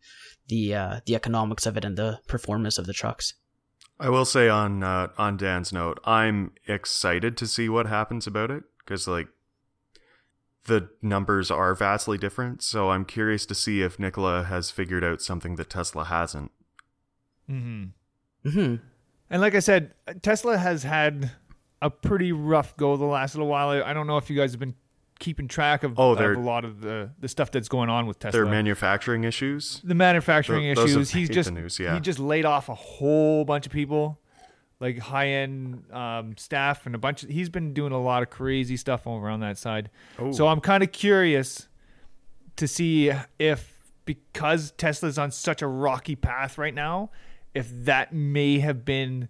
Speaker 1: the uh, the economics of it and the performance of the trucks.
Speaker 2: I will say on uh, on Dan's note, I'm excited to see what happens about it because like the numbers are vastly different. So I'm curious to see if Nikola has figured out something that Tesla hasn't.
Speaker 3: Mm-hmm.
Speaker 1: hmm
Speaker 3: And like I said, Tesla has had a pretty rough go the last little while. I don't know if you guys have been keeping track of,
Speaker 2: Oh,
Speaker 3: of a lot of the, the stuff that's going on with Tesla.
Speaker 2: Their manufacturing issues.
Speaker 3: the manufacturing
Speaker 2: Th- those have
Speaker 3: issues. He's just
Speaker 2: news, yeah.
Speaker 3: he just laid off a whole bunch of people, like high end um, staff and a bunch. Of, he's been doing a lot of crazy stuff over on that side.
Speaker 2: Oh.
Speaker 3: So I'm kind of curious to see if because Tesla's on such a rocky path right now, if that may have been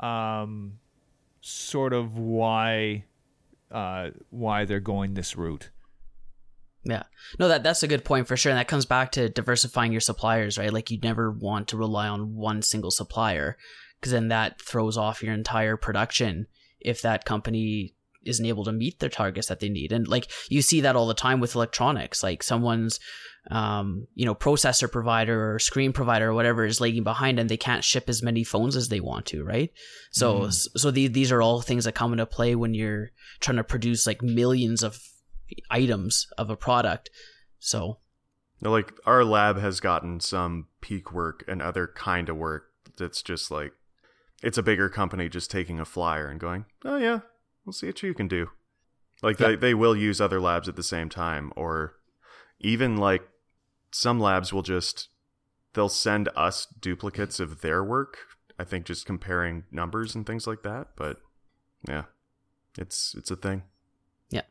Speaker 3: um, sort of why uh, why they're going this route.
Speaker 1: Yeah. No, that that's a good point for sure. And that comes back to diversifying your suppliers, right? Like you never want to rely on one single supplier because then that throws off your entire production if that company isn't able to meet their targets that they need. And like you see that all the time with electronics, like someone's um, you know, processor provider or screen provider or whatever is lagging behind and they can't ship as many phones as they want to, right? So so the, these are all things that come into play when you're trying to produce like millions of items of a product. So
Speaker 2: Now, Like our lab has gotten some peak work and other kind of work that's just like it's a bigger company just taking a flyer and going, "Oh yeah, we'll see what you can do." Like they they will use other labs at the same time or even like some labs will just they'll send us duplicates of their work. I think just comparing numbers and things like that, but yeah. It's it's a thing. Yeah.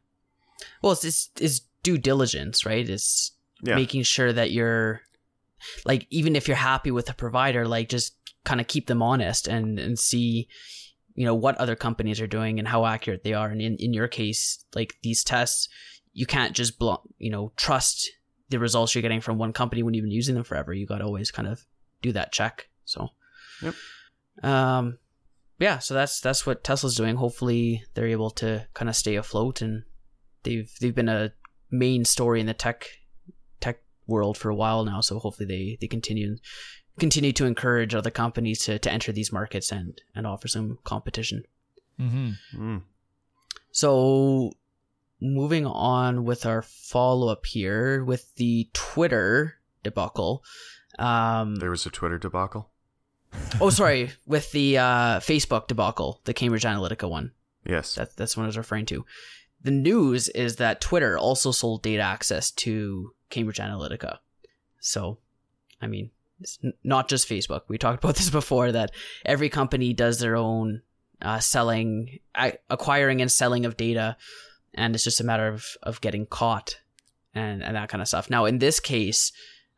Speaker 1: Well, it's it's, it's due diligence, right? It's
Speaker 2: Yeah.
Speaker 1: making sure that you're like even if you're happy with a provider, like just kind of keep them honest and and see you know what other companies are doing and how accurate they are. And in in your case, like these tests, you can't just blo- you know trust the results you're getting from one company when you've been using them forever. You got to always kind of do that check. So,
Speaker 2: Yep.
Speaker 1: um, yeah. So that's that's what Tesla's doing. Hopefully, they're able to kind of stay afloat, and they've they've been a main story in the tech tech world for a while now. So hopefully, they they continue continue to encourage other companies to to enter these markets and and offer some competition.
Speaker 3: Mm-hmm.
Speaker 2: Mm.
Speaker 1: So moving on with our follow up here with the Twitter debacle. Um,
Speaker 2: There was a Twitter debacle.
Speaker 1: oh, sorry, with the uh, Facebook debacle, the Cambridge Analytica one.
Speaker 2: Yes.
Speaker 1: That, that's what I was referring to. The news is that Twitter also sold data access to Cambridge Analytica. So, I mean, it's n- not just Facebook. We talked about this before that every company does their own uh, selling, acquiring and selling of data, and it's just a matter of, of getting caught and, and that kind of stuff. Now, in this case,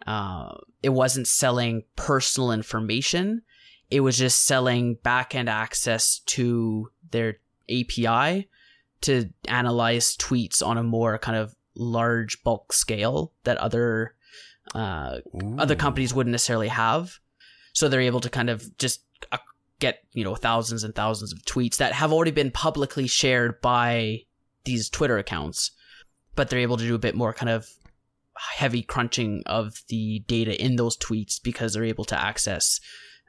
Speaker 1: uh, it wasn't selling personal information. It was just selling back-end access to their API to analyze tweets on a more kind of large bulk scale that other uh, other companies wouldn't necessarily have. So they're able to kind of just uh, get you know thousands and thousands of tweets that have already been publicly shared by these Twitter accounts, but they're able to do a bit more kind of heavy crunching of the data in those tweets because they're able to access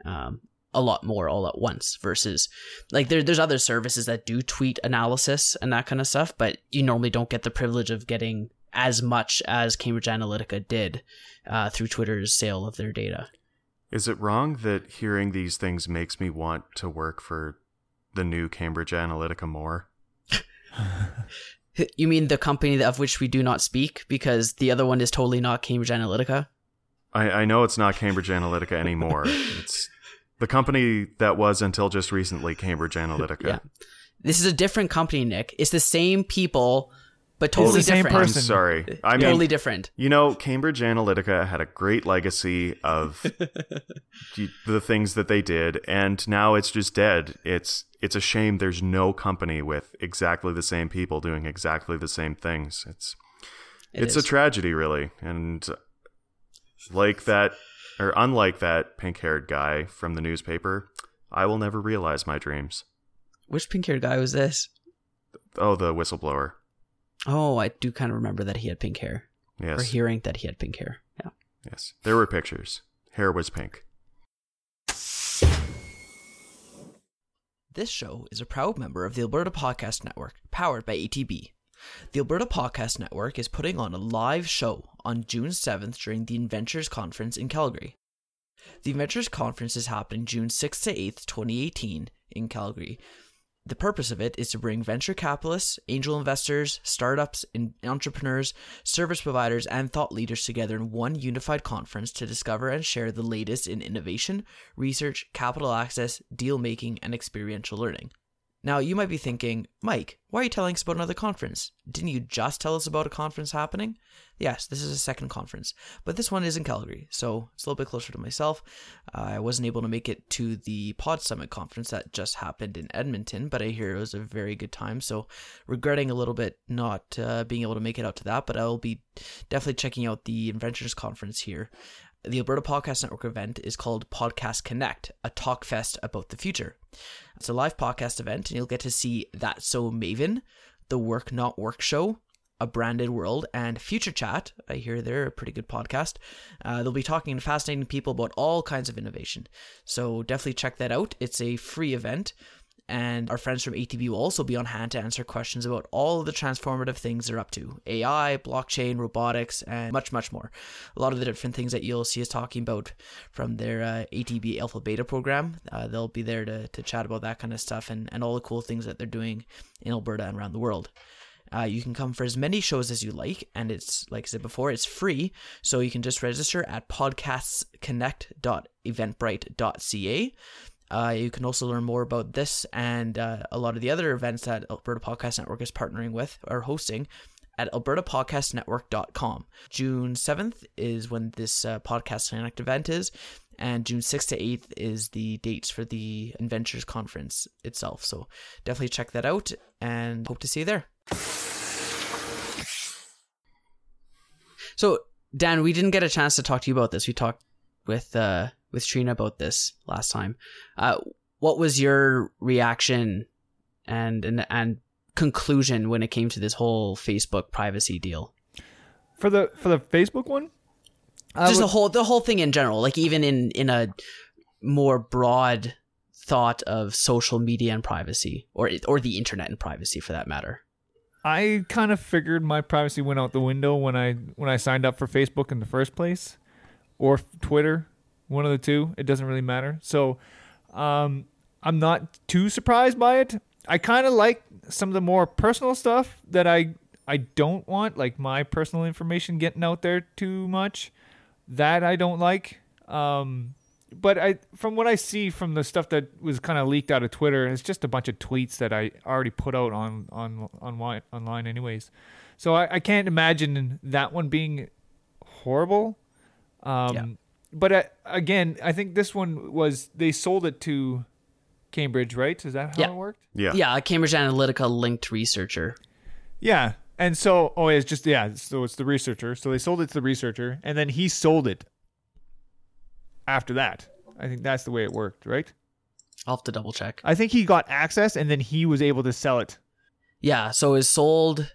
Speaker 1: um, a lot more all at once versus like there, there's other services that do tweet analysis and that kind of stuff but you normally don't get the privilege of getting as much as cambridge analytica did uh, through twitter's sale of their data
Speaker 2: Is it wrong that hearing these things makes me want to work for the new Cambridge Analytica more?
Speaker 1: you mean the company of which we do not speak because the other one is totally not cambridge analytica
Speaker 2: I, I know it's not Cambridge Analytica anymore. it's the company that was until just recently Cambridge Analytica.
Speaker 1: Yeah. this is a different company nick it's the same people but totally
Speaker 3: the same
Speaker 1: different
Speaker 2: I'm sorry. I mean,
Speaker 1: totally different
Speaker 2: you know, Cambridge Analytica had a great legacy of the- the things that they did, and now it's just dead. It's it's a shame there's no company with exactly the same people doing exactly the same things. It's
Speaker 1: It
Speaker 2: it's
Speaker 1: is.
Speaker 2: a tragedy, really, and like that, or unlike that pink-haired guy from the newspaper, I will never realize my dreams.
Speaker 1: which pink haired guy was this
Speaker 2: Oh, the whistleblower.
Speaker 1: Oh i do kind of remember that he had pink hair
Speaker 2: Yes.
Speaker 1: or hearing that he had pink hair yeah
Speaker 2: yes. There were pictures. Hair was pink.
Speaker 1: This show is a proud member of the Alberta Podcast Network, powered by ATB. The Alberta Podcast Network is putting on a live show on June 7th during the Inventures Conference in Calgary. The Inventures Conference is happening June 6th to 8th, 2018 in Calgary. The purpose of it is to bring venture capitalists, angel investors, startups, and entrepreneurs, service providers, and thought leaders together in one unified conference to discover and share the latest in innovation, research, capital access, deal making, and experiential learning. Now, you might be thinking, Mike, why are you telling us about another conference? Didn't you just tell us about a conference happening? Yes, this is a second conference, but this one is in Calgary, so it's a little bit closer to myself. Uh, I wasn't able to make it to the Pod Summit conference that just happened in Edmonton, but I hear it was a very good time, so regretting a little bit not uh, being able to make it out to that, but I'll be definitely checking out the Inventures conference here. The Alberta Podcast Network event is called Podcast Connect, a talk fest about the future. It's a live podcast event, and you'll get to see That So Maven, the Work Not Work show, A Branded World, and Future Chat. I hear they're a pretty good podcast. Uh, they'll be talking to fascinating people about all kinds of innovation. So definitely check that out. It's a free event and our friends from ATB will also be on hand to answer questions about all of the transformative things they're up to AI, blockchain, robotics, and much, much more. A lot of the different things that you'll see us talking about from their uh, ATB Alpha Beta program. Uh, they'll be there to, to chat about that kind of stuff and, and all the cool things that they're doing in Alberta and around the world. Uh, you can come for as many shows as you like, and it's like I said before, it's free. So you can just register at podcastsconnect.eventbrite.ca. Uh, you can also learn more about this and uh, a lot of the other events that Alberta Podcast Network is partnering with or hosting at albertapodcastnetwork.com. June 7th is when this uh, Podcast Connect event is, and June 6th to 8th is the dates for the Inventures Conference itself. So definitely check that out and hope to see you there. So, Dan, we didn't get a chance to talk to you about this. We talked with uh, with Trina about this last time. Uh, what was your reaction and and and conclusion when it came to this whole Facebook privacy deal?
Speaker 3: For the for the Facebook one, I
Speaker 1: Just
Speaker 3: would-
Speaker 1: the whole the whole thing in general, like even in in a more broad thought of social media and privacy, or or the internet and privacy for that matter.
Speaker 3: I kind of figured my privacy went out the window when I when I signed up for Facebook in the first place, or Twitter, one of the two. It doesn't really matter. So, um, I'm not too surprised by it. I kind of like some of the more personal stuff that I I don't want, like my personal information getting out there too much. That I don't like. Um, but I, from what I see from the stuff that was kind of leaked out of Twitter, it's just a bunch of tweets that I already put out on on online online anyways. So I, I can't imagine that one being horrible. Um,
Speaker 1: Yeah.
Speaker 3: But uh, again, I think this one was they sold it to Cambridge, right? Is that how
Speaker 1: Yeah.
Speaker 3: it worked?
Speaker 2: Yeah.
Speaker 1: Yeah, a Cambridge Analytica linked researcher.
Speaker 3: Yeah. And so, oh, it's just yeah. So it's the researcher. So they sold it to the researcher, and then he sold it. After that, I think that's the way it worked, right?
Speaker 1: I'll have to double check.
Speaker 3: I think he got access, and then he was able to sell it.
Speaker 1: Yeah, so it was sold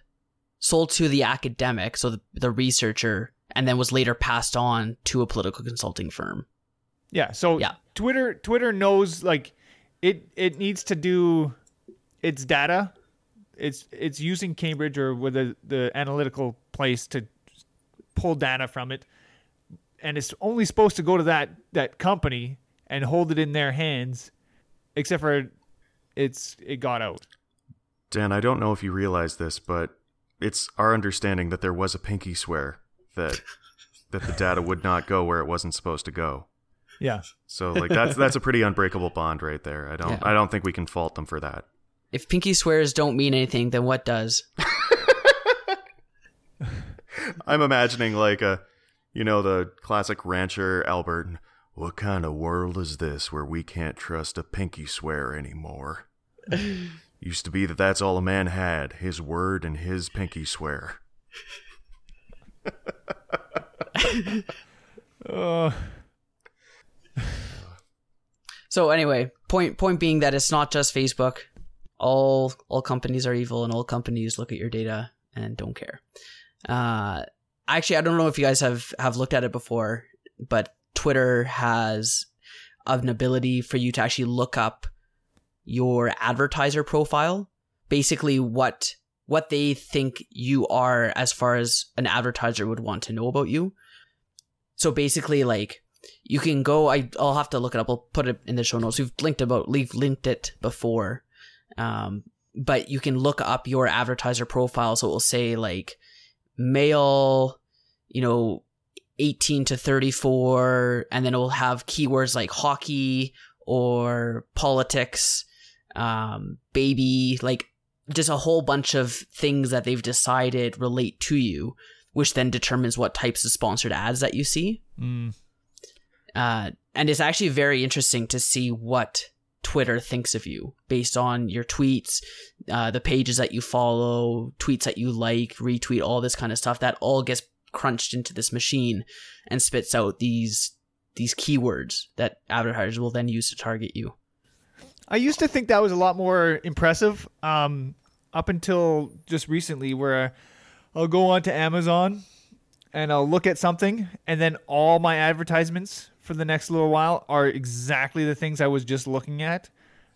Speaker 1: sold to the academic, so the, the researcher, and then was later passed on to a political consulting firm.
Speaker 3: Yeah. So
Speaker 1: Yeah.
Speaker 3: Twitter Twitter knows like it it needs to do its data. It's it's using Cambridge or with the the analytical place to pull data from it, and it's only supposed to go to that that company and hold it in their hands, except for it's it got out.
Speaker 2: Dan, I don't know if you realize this, but it's our understanding that there was a pinky swear that that the data would not go where it wasn't supposed to go.
Speaker 3: Yeah.
Speaker 2: So like that's that's a pretty unbreakable bond right there. I don't
Speaker 1: Yeah.
Speaker 2: I don't think we can fault them for that.
Speaker 1: If pinky swears don't mean anything, then what does?
Speaker 2: I'm imagining like a you know the classic rancher Albert. What kind of world is this where we can't trust a pinky swear anymore? Used to be that that's all a man had, his word and his pinky swear.
Speaker 3: Uh,
Speaker 1: So anyway, point point being that it's not just Facebook. All all companies are evil, and all companies look at your data and don't care. Uh, actually, I don't know if you guys have have looked at it before, but Twitter has an ability for you to actually look up your advertiser profile, basically what what they think you are as far as an advertiser would want to know about you. So basically, like you can go. I I'll have to look it up. We'll put it in the show notes. We've linked about we've linked it before, um, but you can look up your advertiser profile. So it will say like male, you know, 18 to 34 and then it will have keywords like hockey or politics um, baby like just a whole bunch of things that they've decided relate to you which then determines what types of sponsored ads that you see
Speaker 3: Mm.
Speaker 1: uh, and it's actually very interesting to see what Twitter thinks of you based on your tweets, uh, the pages that you follow, tweets that you like, retweet, all this kind of stuff. That all gets crunched into this machine and spits out these these keywords that advertisers will then use to target you.
Speaker 3: I used to think that was a lot more impressive. Um, up until just recently, where I'll go onto Amazon and I'll look at something, and then all my advertisements for the next little while are exactly the things I was just looking at.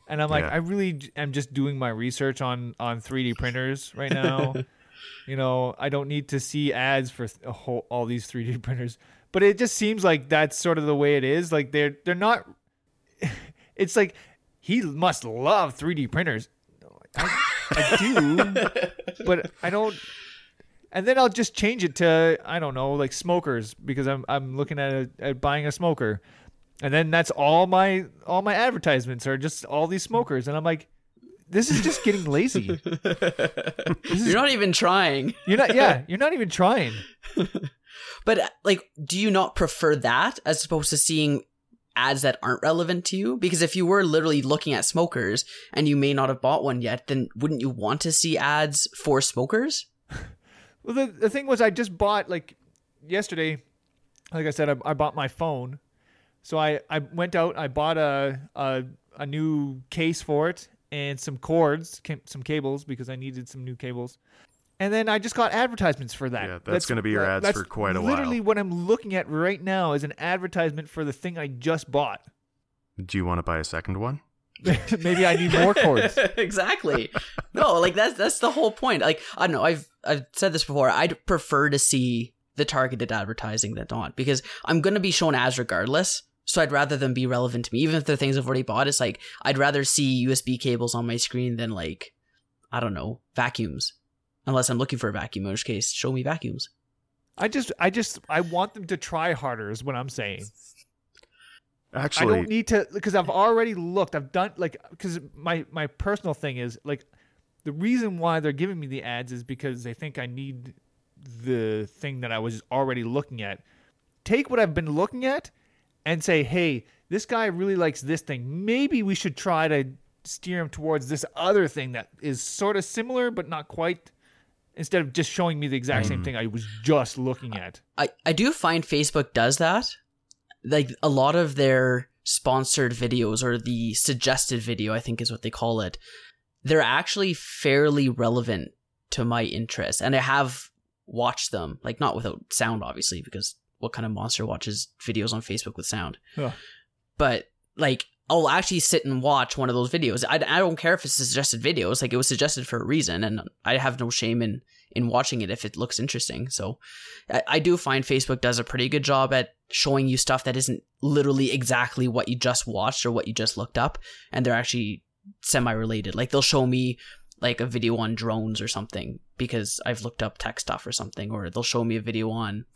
Speaker 3: And I'm like,
Speaker 2: Yeah.
Speaker 3: I really am just doing my research on on 3D printers right now. you know, I don't need to see ads for whole, all these 3D printers. But it just seems like that's sort of the way it is. Like they're they're not. It's like he must love 3D printers. I, I do, but I don't. And then I'll just change it to I don't know, like smokers, because I'm I'm looking at a, at buying a smoker, and then that's all my all my advertisements are just all these smokers, and I'm like, this is just getting lazy.
Speaker 1: You're not even trying.
Speaker 3: You're not, yeah, you're not even trying.
Speaker 1: But like, do you not prefer that as opposed to seeing ads that aren't relevant to you? Because if you were literally looking at smokers and you may not have bought one yet, then wouldn't you want to see ads for smokers?
Speaker 3: Well, the the thing was, I just bought like yesterday. Like I said, I, I bought my phone, so I I went out. I bought a a, a new case for it and some cords, some cables because I needed some new cables. And then I just got advertisements for that.
Speaker 2: Yeah, that's gonna be your ads
Speaker 3: that's
Speaker 2: for quite a while.
Speaker 3: Literally, what I'm looking at right now is an advertisement for the thing I just bought.
Speaker 2: Do you want to buy a second one?
Speaker 3: Maybe I need more cords.
Speaker 1: exactly. No, like that's that's the whole point. Like I don't know, I've I've said this before. I'd prefer to see the targeted advertising than not because I'm gonna be shown ads regardless. So I'd rather them be relevant to me, even if they're things I've already bought. It's like I'd rather see USB cables on my screen than like I don't know vacuums, unless I'm looking for a vacuum. In which case, show me vacuums.
Speaker 3: I just, I just, I want them to try harder. Is what I'm saying.
Speaker 2: Actually, I
Speaker 3: don't need to because I've already looked. I've done like because my my personal thing is like the reason why they're giving me the ads is because they think I need the thing that I was already looking at. Take what I've been looking at and say, hey, this guy really likes this thing. Maybe we should try to steer him towards this other thing that is sort of similar but not quite. Instead of just showing me the exact same mm. thing I was just looking at.
Speaker 1: I, I do find Facebook does that. Like a lot of their sponsored videos or the suggested video, I think is what they call it, they're actually fairly relevant to my interest. And I have watched them, like not without sound, obviously, because what kind of monster watches videos on Facebook with sound?
Speaker 3: Ugh.
Speaker 1: But like, I'll actually sit and watch one of those videos. I, I don't care if it's suggested video. It's like it was suggested for a reason, and I have no shame in in watching it if it looks interesting. So I, I do find Facebook does a pretty good job at showing you stuff that isn't literally exactly what you just watched or what you just looked up, and they're actually semi related. Like they'll show me like a video on drones or something because I've looked up tech stuff or something, or they'll show me a video on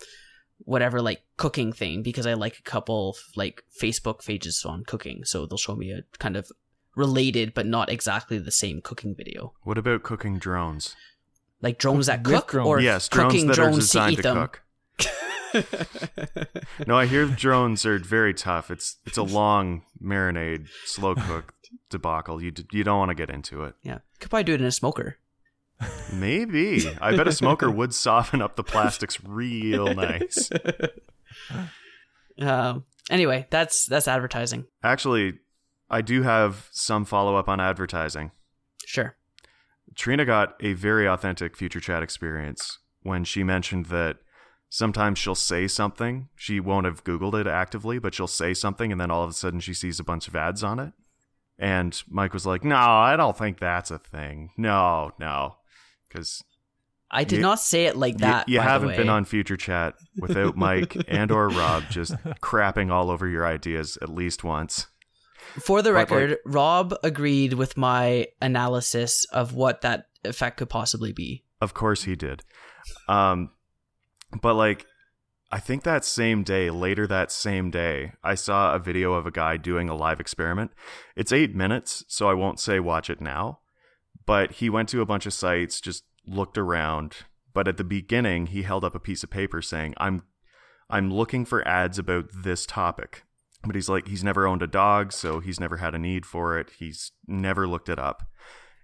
Speaker 1: whatever like cooking thing because I like a couple like Facebook pages on cooking, so they'll show me a kind of related but not exactly the same cooking video.
Speaker 2: what about cooking drones?
Speaker 1: Like drones that cook
Speaker 3: drones.
Speaker 1: or
Speaker 2: yes, drones
Speaker 1: cooking
Speaker 2: that are
Speaker 1: drones to
Speaker 2: designed
Speaker 1: eat
Speaker 2: to,
Speaker 1: them.
Speaker 2: cook. No, I hear drones are very tough. It's it's a long marinade, slow cook debacle. You d- you don't want to get into it.
Speaker 1: Yeah, could probably do it in a smoker.
Speaker 2: Maybe I bet a smoker would soften up the plastics real nice.
Speaker 1: Um, anyway, that's that's advertising.
Speaker 2: Actually, I do have some follow up on advertising.
Speaker 1: Sure.
Speaker 2: Trina got a very authentic future chat experience when she mentioned that sometimes she'll say something. She won't have Googled it actively, but she'll say something and then all of a sudden she sees a bunch of ads on it. And Mike was like, No, I don't think that's a thing. No, no. Because
Speaker 1: I did
Speaker 2: You-
Speaker 1: not say it like that.
Speaker 2: you
Speaker 1: by
Speaker 2: haven't been on future chat without Mike and or Rob just crapping all over your ideas at least once.
Speaker 1: For the
Speaker 2: But, like-
Speaker 1: record, Rob agreed with my analysis of what that effect could possibly be.
Speaker 2: Of course he did. Um, but like, I think that same day, later that same day, I saw a video of a guy doing a live experiment. It's eight minutes, so I won't say watch it now. But he went to a bunch of sites, just looked around. But at the beginning, he held up a piece of paper saying, "I'm, I'm looking for ads about this topic." But he's like, he's never owned a dog, so he's never had a need for it. He's never looked it up.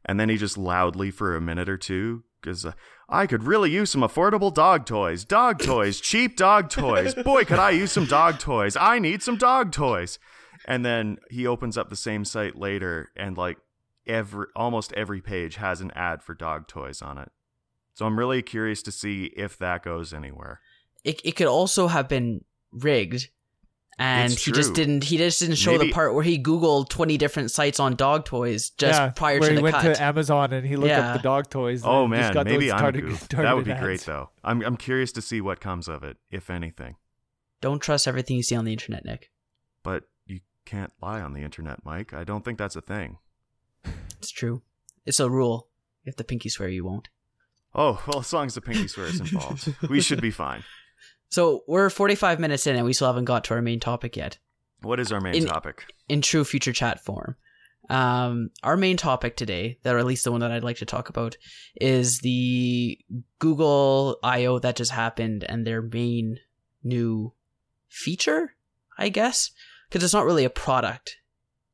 Speaker 2: And then he just loudly for a minute or two because uh, I could really use some affordable dog toys. Dog toys, cheap dog toys. Boy, could I use some dog toys. I need some dog toys. And then he opens up the same site later and like every almost every page has an ad for dog toys on it. So I'm really curious to see if that goes anywhere.
Speaker 1: It it could also have been rigged, and
Speaker 2: It's
Speaker 1: he just didn't. He just didn't show
Speaker 2: Maybe-
Speaker 1: the part where he googled twenty different sites on dog toys just
Speaker 3: yeah,
Speaker 1: prior
Speaker 3: where
Speaker 1: to
Speaker 3: he
Speaker 1: the
Speaker 3: went
Speaker 1: cut.
Speaker 3: to Amazon and he looked
Speaker 1: Yeah.
Speaker 3: up the dog toys.
Speaker 2: Oh
Speaker 3: and just
Speaker 2: man,
Speaker 3: got
Speaker 2: maybe
Speaker 3: those
Speaker 2: I'm a
Speaker 3: target-
Speaker 2: That would be great though. I'm I'm curious to see what comes of it, if anything.
Speaker 1: Don't trust everything you see on the internet, Nick.
Speaker 2: But you can't lie on the internet, Mike. I don't think that's a thing.
Speaker 1: It's true. It's a rule. If the pinky swear you won't.
Speaker 2: Oh, well, as long as the pinky swear is involved, we should be fine.
Speaker 1: So we're 45 minutes in and we still haven't got to our main topic yet.
Speaker 2: What is our main
Speaker 1: In-
Speaker 2: topic?
Speaker 1: In true future chat form. Um, our main topic today, that or at least the one that I'd like to talk about, is the Google I/O that just happened and their main new feature, I guess, because it's not really a product,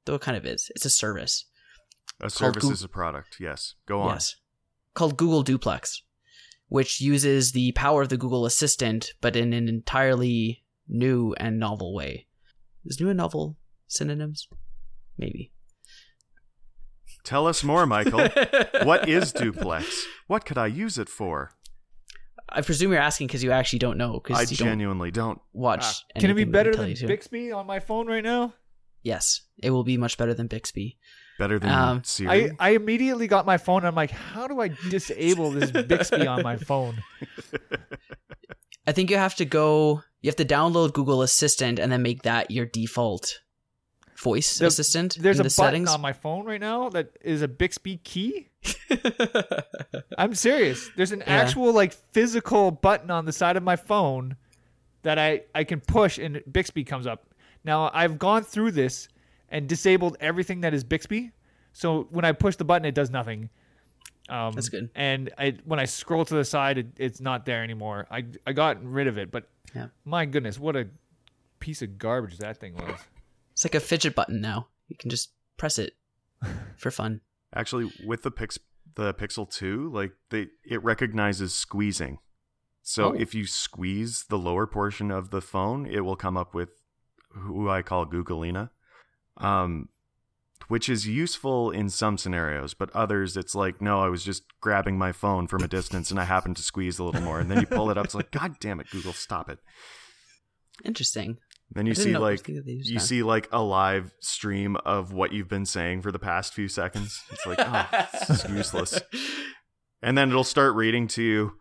Speaker 1: though it kind of is. It's a service.
Speaker 2: A service
Speaker 1: Goo-
Speaker 2: is a product. Yes. Go on.
Speaker 1: Yes. Called Google Duplex, which uses the power of the Google Assistant, but in an entirely new and novel way. Is new and novel synonyms? Maybe.
Speaker 2: Tell us more, Michael. what is duplex? What could I use it for?
Speaker 1: I presume you're asking because you actually don't know
Speaker 2: I
Speaker 1: because you don't
Speaker 2: genuinely don't.
Speaker 1: watch.
Speaker 3: Ah, Can it be better than. Bixby on my phone right now?
Speaker 1: Yes, it will be much better than Bixby.
Speaker 2: Better than
Speaker 1: Um,
Speaker 2: Siri.
Speaker 3: I, I immediately got my phone. I'm like, how do I disable this Bixby on my phone?
Speaker 1: I think you have to go. You have to download Google Assistant and then make that your default voice
Speaker 3: The-
Speaker 1: assistant.
Speaker 3: There's
Speaker 1: in
Speaker 3: a
Speaker 1: the
Speaker 3: button
Speaker 1: settings.
Speaker 3: on my phone right now that is a Bixby key. I'm serious. There's an
Speaker 1: Yeah.
Speaker 3: actual like physical button on the side of my phone that I I can push and Bixby comes up. Now I've gone through this and disabled everything that is Bixby. So when I push the button, it does nothing. Um,
Speaker 1: That's good.
Speaker 3: And I, when I scroll to the side, it, it's not there anymore. I I got rid of it, but
Speaker 1: Yeah.
Speaker 3: my goodness, what a piece of garbage that thing was.
Speaker 1: It's like a fidget button now. You can just press it for fun.
Speaker 2: Actually, with the Pix the Pixel 2, like they it recognizes squeezing. So
Speaker 1: Oh.
Speaker 2: if you squeeze the lower portion of the phone, it will come up with who I call Googleina. Um which is useful in some scenarios, but others it's like, no, I was just grabbing my phone from a distance and I happened to squeeze a little more. And then you pull it up, it's like, God damn it, Google, stop it.
Speaker 1: Interesting.
Speaker 2: Then you see like you see like a live stream of what you've been saying for the past few seconds. It's like, oh, this is useless. And then it'll start reading to you.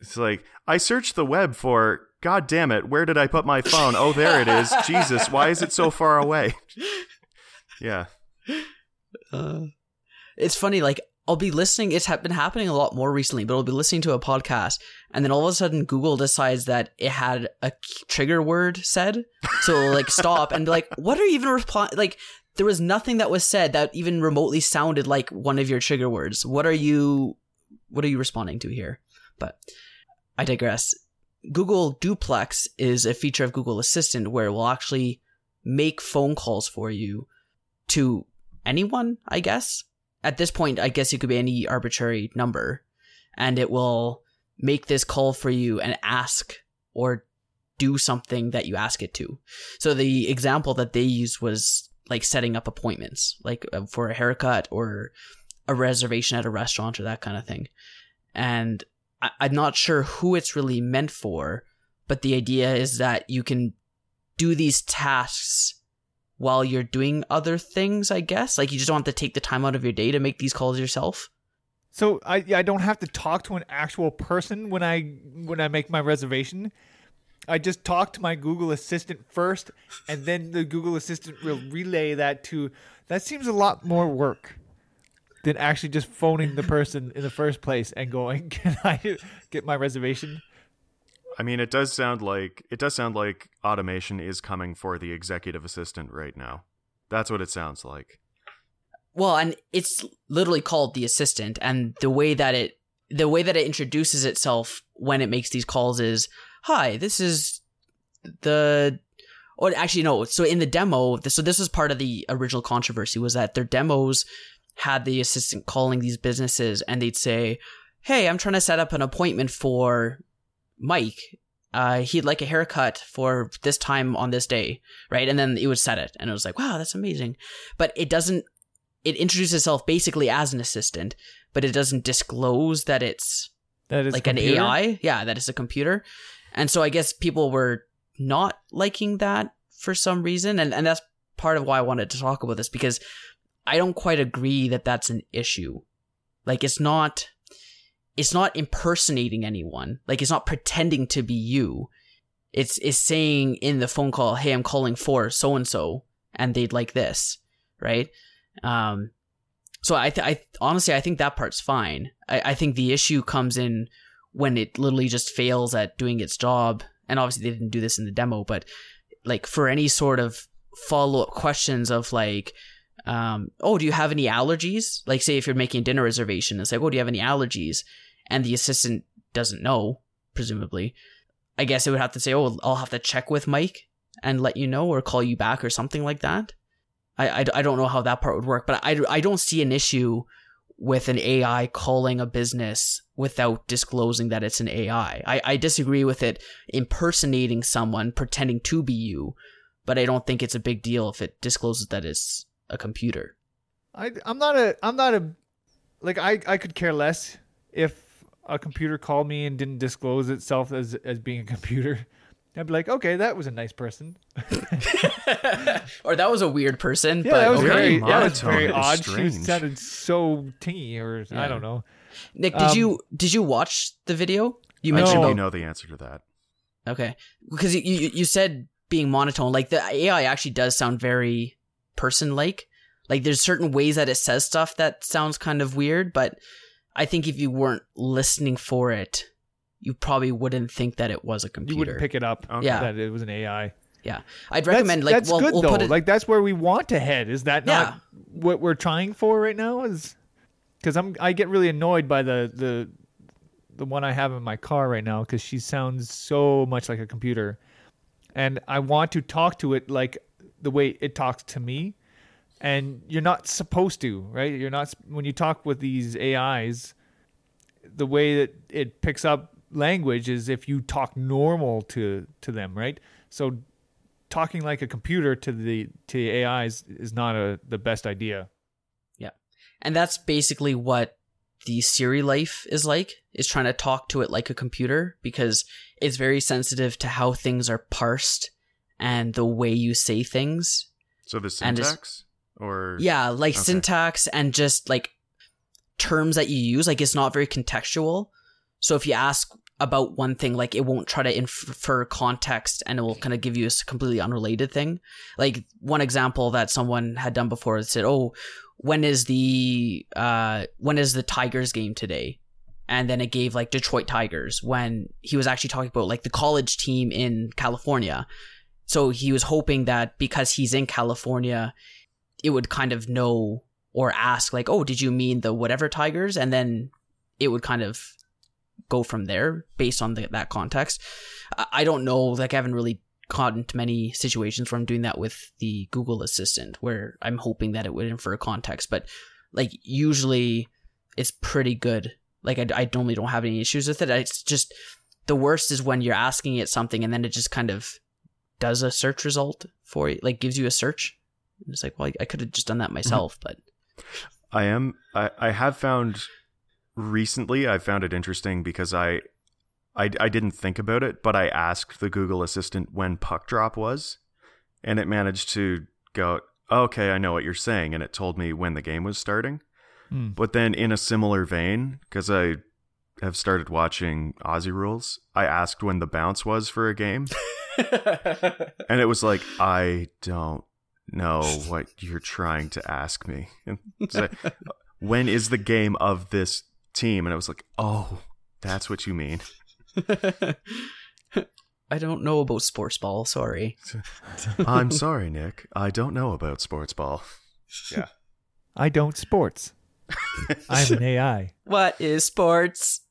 Speaker 2: It's like, I searched the web for God damn it, where did I put my phone? Oh, there it is. Jesus, why is it so far away? Yeah.
Speaker 1: Uh, it's funny, like I'll be listening. It's been happening a lot more recently, but I'll be listening to a podcast, and then all of a sudden Google decides that it had a trigger word said, so it'll, like stop and be like, "What are you even replying?" Like there was nothing that was said that even remotely sounded like one of your trigger words. What are you? What are you responding to here? But I digress. Google Duplex is a feature of Google Assistant where it will actually make phone calls for you to anyone, I guess. At this point, I guess it could be any arbitrary number, and it will make this call for you and ask or do something that you ask it to. So the example that they used was like setting up appointments, like uh, for a haircut or a reservation at a restaurant or that kind of thing. And I- I'm not sure who it's really meant for, but the idea is that you can do these tasks while you're doing other things, I guess. Like you just don't have to take the time out of your day to make these calls yourself.
Speaker 3: So I I don't have to talk to an actual person when I when I make my reservation. I just talk to my Google Assistant first, and then the Google Assistant will relay that to. That seems a lot more work than actually just phoning the person in the first place and going, "Can I get my reservation?"
Speaker 2: I mean, it does sound like it does sound like automation is coming for the executive assistant right now. That's what it sounds like.
Speaker 1: Well, and it's literally called the assistant, and the way that it the way that it introduces itself when it makes these calls is, "Hi, this is the." Or actually, no. So in the demo, so this was part of the original controversy was that their demos had the assistant calling these businesses, and they'd say, "Hey, I'm trying to set up an appointment for Mike. Uh, he'd like a haircut for this time on this day, right?" And then it would set it, and it was like, "Wow, that's amazing," but it doesn't it introduces itself basically as an assistant, but it doesn't disclose that it's
Speaker 3: That is
Speaker 1: like an AI. Yeah, that it's a computer. And so I guess people were not liking that for some reason. And, and that's part of why I wanted to talk about this because I don't quite agree that that's an issue. Like it's not, it's not impersonating anyone. Like it's not pretending to be you. It's, it's saying in the phone call, Hey, I'm calling for so and so and they'd like this. Right. Um, so I, th- I honestly, I think that part's fine. I, I think the issue comes in when it literally just fails at doing its job. And obviously, they didn't do this in the demo, but like for any sort of follow up questions of like, um, oh, do you have any allergies? Like, say if you're making a dinner reservation, it's like, oh, do you have any allergies? And the assistant doesn't know, presumably. I guess it would have to say, oh, I'll have to check with Mike and let you know or call you back or something like that. I, I, I don't know how that part would work, but I, I don't see an issue with an AI calling a business without disclosing that it's an AI. I, I disagree with it impersonating someone, pretending to be you, but I don't think it's a big deal if it discloses that it's a computer.
Speaker 3: I I'm not a I'm not a like I I could care less if a computer called me and didn't disclose itself as as being a computer. I'd be like, okay, that was a nice person.
Speaker 1: or that was a weird person,
Speaker 3: Yeah,
Speaker 1: but
Speaker 3: that was
Speaker 1: okay.
Speaker 3: very that was
Speaker 2: monotone.
Speaker 3: very
Speaker 2: It was
Speaker 3: odd. She sounded so tingy, or I don't know.
Speaker 1: Nick, did
Speaker 3: Um,
Speaker 1: you did you watch the video? You mentioned
Speaker 2: think
Speaker 3: No.
Speaker 2: you know the answer to that.
Speaker 1: Okay, because you, you you said being monotone, like the AI actually does sound very person like. Like there's certain ways that it says stuff that sounds kind of weird, but I think if you weren't listening for it, you probably wouldn't think that it was a computer.
Speaker 3: You wouldn't pick it up
Speaker 2: Okay.
Speaker 1: Yeah.
Speaker 3: that it was an AI.
Speaker 1: Yeah, I'd recommend
Speaker 3: that's,
Speaker 1: like
Speaker 3: that's
Speaker 1: well,
Speaker 3: good
Speaker 1: we'll
Speaker 3: though.
Speaker 1: put it.
Speaker 3: like that's where we want to head. Is that
Speaker 1: Yeah.
Speaker 3: not what we're trying for right now? Is because I'm I get really annoyed by the the the one I have in my car right now because she sounds so much like a computer, and I want to talk to it like the way it talks to me. And you're not supposed to, right? You're not when you talk with these AIs. The way that it picks up language is if you talk normal to to them, right? So talking like a computer to the to the AIs is not a the best idea. Yeah.
Speaker 1: And that's basically what the Siri life is like is trying to talk to it like a computer because it's very sensitive to how things are parsed and the way you say things
Speaker 2: So the syntax, or
Speaker 1: Yeah, like
Speaker 2: Okay.
Speaker 1: syntax and just like terms that you use. Like it's not very contextual. So if you ask about one thing, like it won't try to infer context and it will kind of give you a completely unrelated thing. Like one example that someone had done before said, "Oh, when is the uh when is the Tigers game today?" And then it gave like Detroit Tigers when he was actually talking about like the college team in California. So he was hoping that because he's in California, it would kind of know or ask like, "Oh, did you mean the whatever Tigers?" And then it would kind of go from there based on the, that context. I, don't know. Like, I haven't really gotten into many situations where I'm doing that with the Google Assistant, where I'm hoping that it would infer context. But like, usually it's pretty good. Like, I, I normally don't have any issues with it. It's just the worst is when you're asking it something and then it just kind of does a search result for you, like gives you a search. And It's like, well, I, I could have just done that myself, but
Speaker 2: I am. I, I have found recently. I found it interesting because I, I, I didn't think about it, but I asked the Google Assistant when puck drop was, and it managed to go. Okay, I know what you're saying, and it told me when the game was starting.
Speaker 3: Hmm.
Speaker 2: But then, in a similar vein, because I have started watching Aussie Rules, I asked when the bounce was for a game, and it was like, I don't know what you're trying to ask me. Like, when is the game of this team? And I was like, oh, that's what you mean.
Speaker 1: I don't know about sports ball. Sorry.
Speaker 2: I'm sorry, Nick. I don't know about sports ball. Yeah.
Speaker 3: I don't sports. I'm an AI.
Speaker 1: What is sports?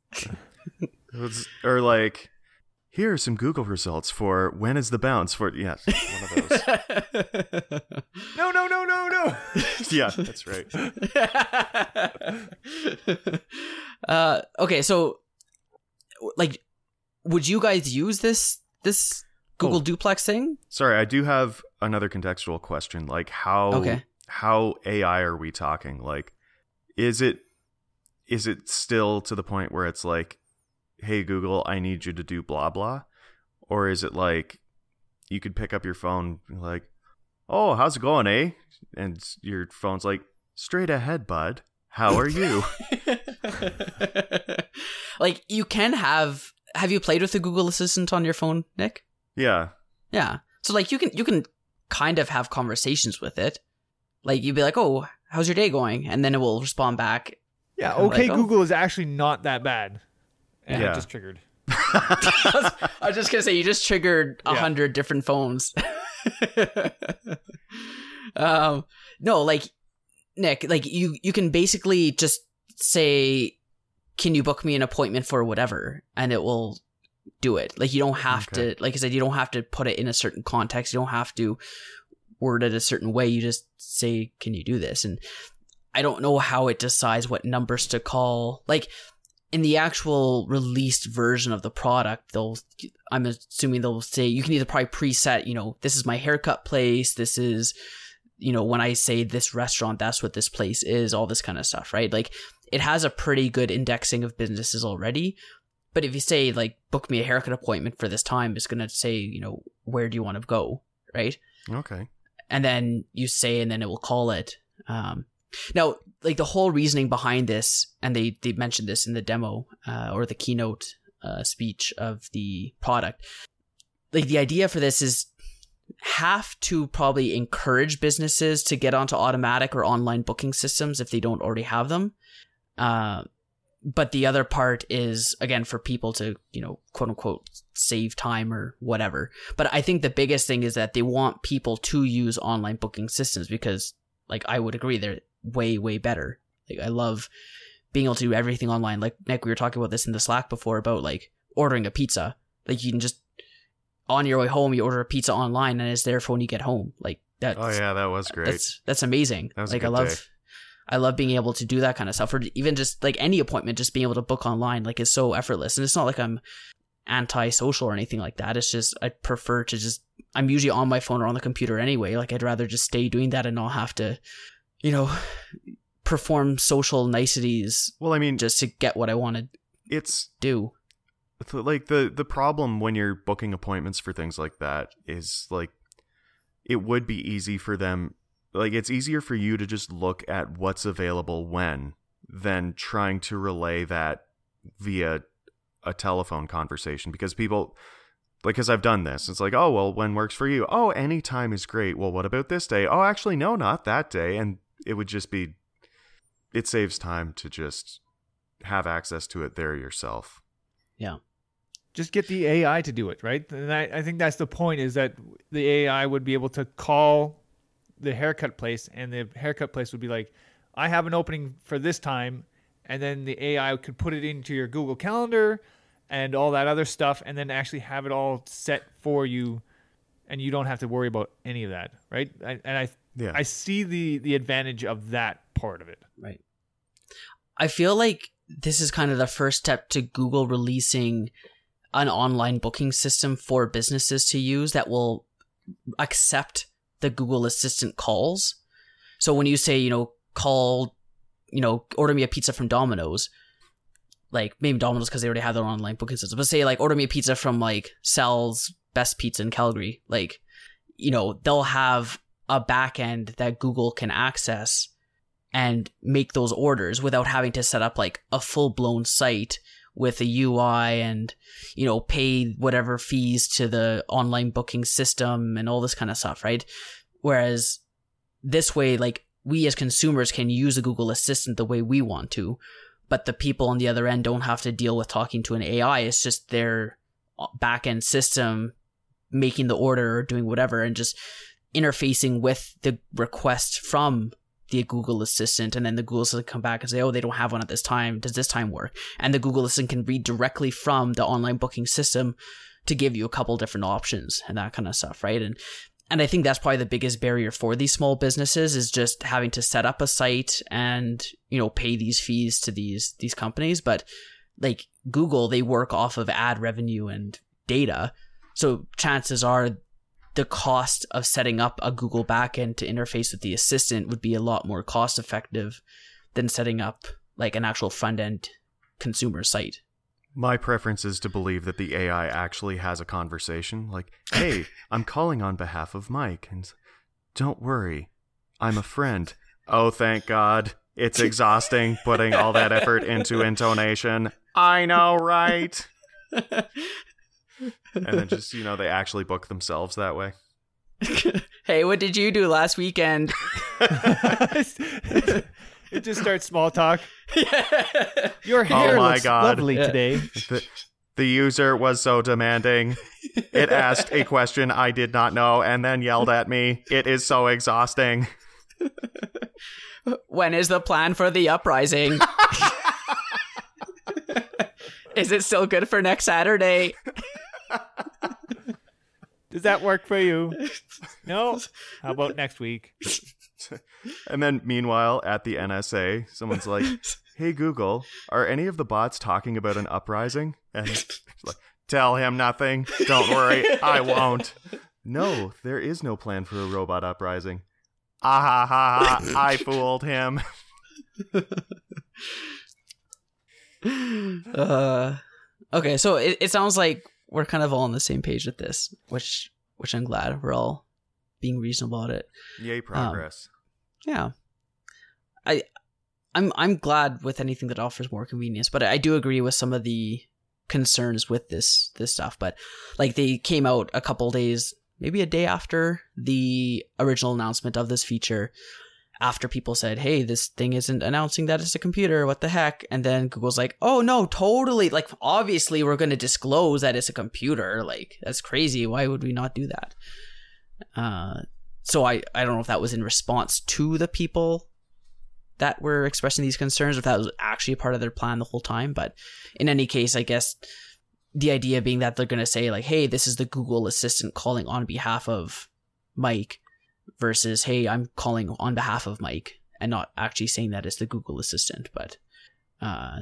Speaker 2: Was- or like, here are some Google results for when is the bounce for yes, one of those.
Speaker 3: No, no, no, no, no.
Speaker 2: yeah, that's right.
Speaker 1: uh, okay, so like, would you guys use this this Google
Speaker 2: Oh.
Speaker 1: Duplex thing?
Speaker 2: Sorry, I do have another contextual question. Like how
Speaker 1: Okay.
Speaker 2: how AI are we talking? Like is it is it still to the point where it's like, "Hey Google, I need you to do blah blah?" Or is it like you could pick up your phone like, "Oh, how's it going, eh?" And your phone's like, "Straight ahead, bud. How are you?"
Speaker 1: like, you can have. Have you played with the Google Assistant on your phone, Nick?
Speaker 2: yeah.
Speaker 1: Yeah. So like, you can you can kind of have conversations with it. Like, you'd be like, "Oh, how's your day going?" And then it will respond back.
Speaker 3: Yeah,
Speaker 1: I'm
Speaker 3: okay,
Speaker 1: like, oh.
Speaker 3: Google is actually not that bad. And
Speaker 2: Yeah.
Speaker 3: it just triggered.
Speaker 1: I was just gonna say you just triggered a
Speaker 3: Yeah.
Speaker 1: hundred different phones. um, no, like Nick, like you you can basically just say, "Can you book me an appointment for whatever?" and it will do it. Like you don't have
Speaker 2: Okay.
Speaker 1: to, like I said, you don't have to put it in a certain context. You don't have to word it a certain way. You just say, "Can you do this?" and I don't know how it decides what numbers to call. Like in the actual released version of the product, they'll I'm assuming they'll say you can either probably preset, you know, this is my haircut place, this is you know, when I say this restaurant, that's what this place is, all this kind of stuff, right? Like it has a pretty good indexing of businesses already. But if you say like book me a haircut appointment for this time, it's gonna say, you know, where do you want to go, right?
Speaker 2: Okay.
Speaker 1: and then you say and then it will call it um now like the whole reasoning behind this and they they mentioned this in the demo uh, or the keynote uh, speech of the product. Like the idea for this is have to probably encourage businesses to get onto automatic or online booking systems if they don't already have them. Uh, but the other part is again for people to you know quote unquote save time or whatever. But I think the biggest thing is that they want people to use online booking systems because, like, I would agree they're way, way better. Like, I love being able to do everything online. Like, Nick, we were talking about this in the Slack before about like ordering a pizza. Like, you can just on your way home, you order a pizza online and it's there for when you get home. Like, that's
Speaker 2: Oh yeah, that was great.
Speaker 1: that's that's amazing.
Speaker 2: That was
Speaker 1: like, I love.
Speaker 2: day.
Speaker 1: I love being able to do that kind of stuff, or even just like any appointment, just being able to book online, like is so effortless. And it's not like I'm anti-social or anything like that. It's just I prefer to just I'm usually on my phone or on the computer anyway. Like I'd rather just stay doing that and not have to, you know, perform social niceties
Speaker 2: well, I mean,
Speaker 1: just to get what I want to
Speaker 2: it's
Speaker 1: do.
Speaker 2: like the the problem when you're booking appointments for things like that is like it would be easy for them like it's easier for you to just look at what's available when than trying to relay that via a telephone conversation because people like because I've done this. It's like, oh well, when works for you? Oh, any time is great. Well, what about this day? Oh, actually, no, not that day. And it would just be, it saves time to just have access to it there yourself. Yeah.
Speaker 3: Just get the AI to do it, right? And I, I think that's the point is that the AI would be able to call the haircut place and the haircut place would be like, I have an opening for this time. And then the AI could put it into your Google Calendar and all that other stuff and then actually have it all set for you. And you don't have to worry about any of that, right? I, and I,
Speaker 2: Yeah.
Speaker 3: I see the, the advantage of that part of it.
Speaker 1: Right. I feel like this is kind of the first step to Google releasing an online booking system for businesses to use that will accept the Google Assistant calls. So when you say, you know, call, you know, order me a pizza from Domino's, like maybe Domino's because they already have their online booking system, but say like order me a pizza from like Sal's Best Pizza in Calgary, like, you know, they'll have a backend that Google can access and make those orders without having to set up like a full blown site with a UI and you know pay whatever fees to the online booking system and all this kind of stuff, right? Whereas this way, like we as consumers can use a Google Assistant the way we want to, but the people on the other end don't have to deal with talking to an AI. It's just their uh, back end system making the order or doing whatever and just interfacing with the request from the Google Assistant, and then the Google Assistant come back and say, "Oh, they don't have one at this time. Does this time work?" And the Google Assistant can read directly from the online booking system to give you a couple different options and that kind of stuff, right? And and I think that's probably the biggest barrier for these small businesses is just having to set up a site and you know pay these fees to these these companies. But like Google, they work off of ad revenue and data, so chances are the cost of setting up a Google backend to interface with the assistant would be a lot more cost effective than setting up like an actual front end consumer site.
Speaker 2: My preference is to believe that the AI actually has a conversation like, "Hey, I'm calling on behalf of Mike and don't worry. I'm a friend." Oh, thank God. It's exhausting putting all that effort into intonation. I know, right? and then just, you know, they actually book themselves that way.
Speaker 1: hey, what did you do last weekend?
Speaker 3: it just starts small talk.
Speaker 1: yeah.
Speaker 3: Your oh hair
Speaker 2: Oh my
Speaker 3: looks
Speaker 2: God.
Speaker 3: lovely
Speaker 1: Yeah.
Speaker 3: today.
Speaker 2: The, the user was so demanding. It asked a question I did not know and then yelled at me. It is so exhausting.
Speaker 1: When is the plan for the uprising? is it still good for next Saturday?
Speaker 3: Does that work for you? No. How about next week?
Speaker 2: And then, meanwhile, at the NSA, someone's like, "Hey Google, are any of the bots talking about an uprising?" And like, "Tell him nothing. Don't worry, I won't." No, there is no plan for a robot uprising. Ah ha ha! ha I fooled him.
Speaker 1: Uh, okay, so it, it sounds like we're kind of all on the same page with this, which which I'm glad we're all being reasonable at it.
Speaker 2: Yay, progress.
Speaker 1: Um, yeah, I I'm I'm glad with anything that offers more convenience, but I do agree with some of the concerns with this this stuff. But like they came out a couple days, maybe a day after the original announcement of this feature. After people said, "Hey, this thing isn't announcing that it's a computer. What the heck?" and then Google's like, "Oh no, totally! Like, obviously, we're going to disclose that it's a computer. Like, that's crazy. Why would we not do that?" Uh, so I I don't know if that was in response to the people that were expressing these concerns, or if that was actually part of their plan the whole time. But in any case, I guess the idea being that they're going to say like, "Hey, this is the Google Assistant calling on behalf of Mike," versus, "Hey, I'm calling on behalf of Mike," and not actually saying that it's the Google Assistant. But uh,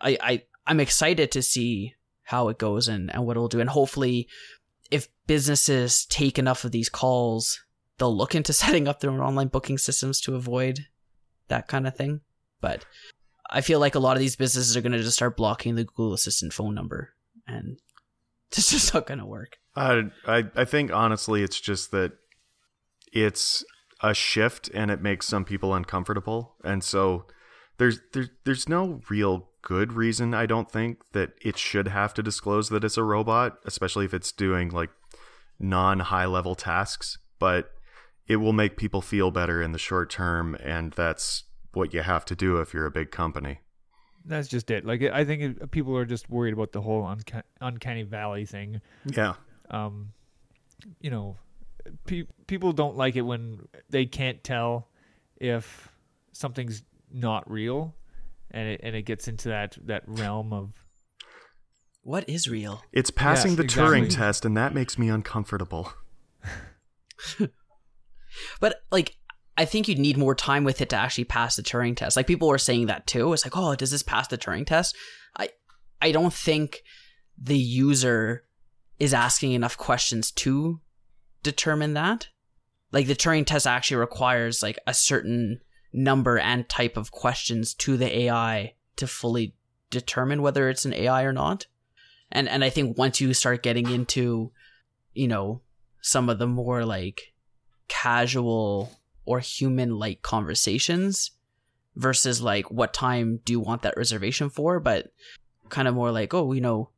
Speaker 1: I I I'm excited to see how it goes and and what it'll do, and hopefully, if businesses take enough of these calls, they'll look into setting up their own online booking systems to avoid that kind of thing. But I feel like a lot of these businesses are going to just start blocking the Google Assistant phone number, and it's just not going to work.
Speaker 2: I, I I think honestly, it's just that it's a shift and it makes some people uncomfortable, and so there's there's there's no real good reason I don't think that it should have to disclose that it's a robot, especially if it's doing like non high level tasks. But it will make people feel better in the short term, and that's what you have to do if you're a big company.
Speaker 3: That's just it. Like I think it, people are just worried about the whole unca- uncanny valley thing.
Speaker 2: Yeah.
Speaker 3: Um, you know, pe- people don't like it when they can't tell if something's not real, and it and it gets into that that realm of
Speaker 1: What is real?
Speaker 2: It's passing
Speaker 3: Yes,
Speaker 2: the Turing test, and that makes me uncomfortable.
Speaker 1: But like, I think you'd need more time with it to actually pass the Turing test. Like people were saying that too. It's like, oh, does this pass the Turing test? I I don't think the user is asking enough questions to determine that. Like the Turing test actually requires like a certain number and type of questions to the AI to fully determine whether it's an AI or not. And and I think once you start getting into, you know, some of the more like casual or human like conversations, versus like what time do you want that reservation for, but kind of more like, oh, you know,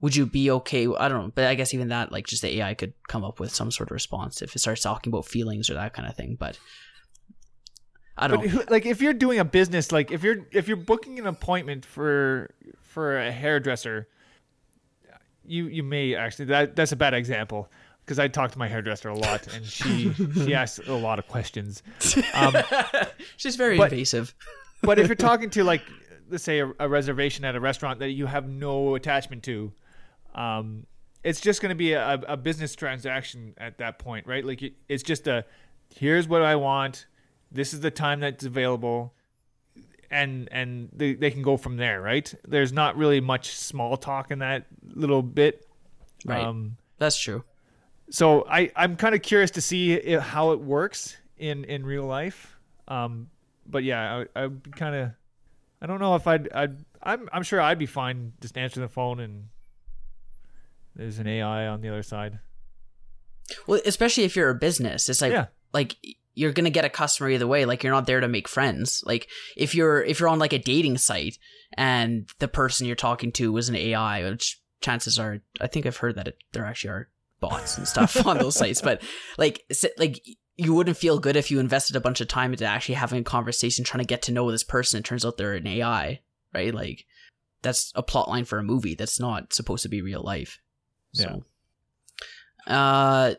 Speaker 1: would you be okay? I don't know, but I guess even that, like, just the AI could come up with some sort of response if it starts talking about feelings or that kind of thing. But I don't
Speaker 3: But
Speaker 1: know.
Speaker 3: like if you're doing a business, like if you're if you're booking an appointment for for a hairdresser, you you may actually that that's a bad example because I talk to my hairdresser a lot and she she asks a lot of questions. Um,
Speaker 1: She's very
Speaker 3: but-
Speaker 1: invasive.
Speaker 3: but if you're talking to like let's say a, a reservation at a restaurant that you have no attachment to um it's just going to be a, a business transaction at that point right like it- it's just a here's what i want this is the time that's available and and they, they can go from there right there's not really much small talk in that little bit
Speaker 1: Right.
Speaker 3: um
Speaker 1: That's true.
Speaker 3: so I I'm kind of curious to see how it works in in real life. Um, but yeah, I I kind of I don't know if I'd I'd I'm I'm sure I'd be fine just answering the phone and there's an AI on the other side.
Speaker 1: Well, especially if you're a business, it's like
Speaker 3: Yeah.
Speaker 1: like you're gonna get a customer either way. Like you're not there to make friends. Like if you're if you're on like a dating site and the person you're talking to was an AI, which chances are, I think I've heard that it, there actually are bots and stuff on those sites. But like like you wouldn't feel good if you invested a bunch of time into actually having a conversation, trying to get to know this person. It turns out they're an AI, right? Like that's a plot line for a movie that's not supposed to be real life. So, uh,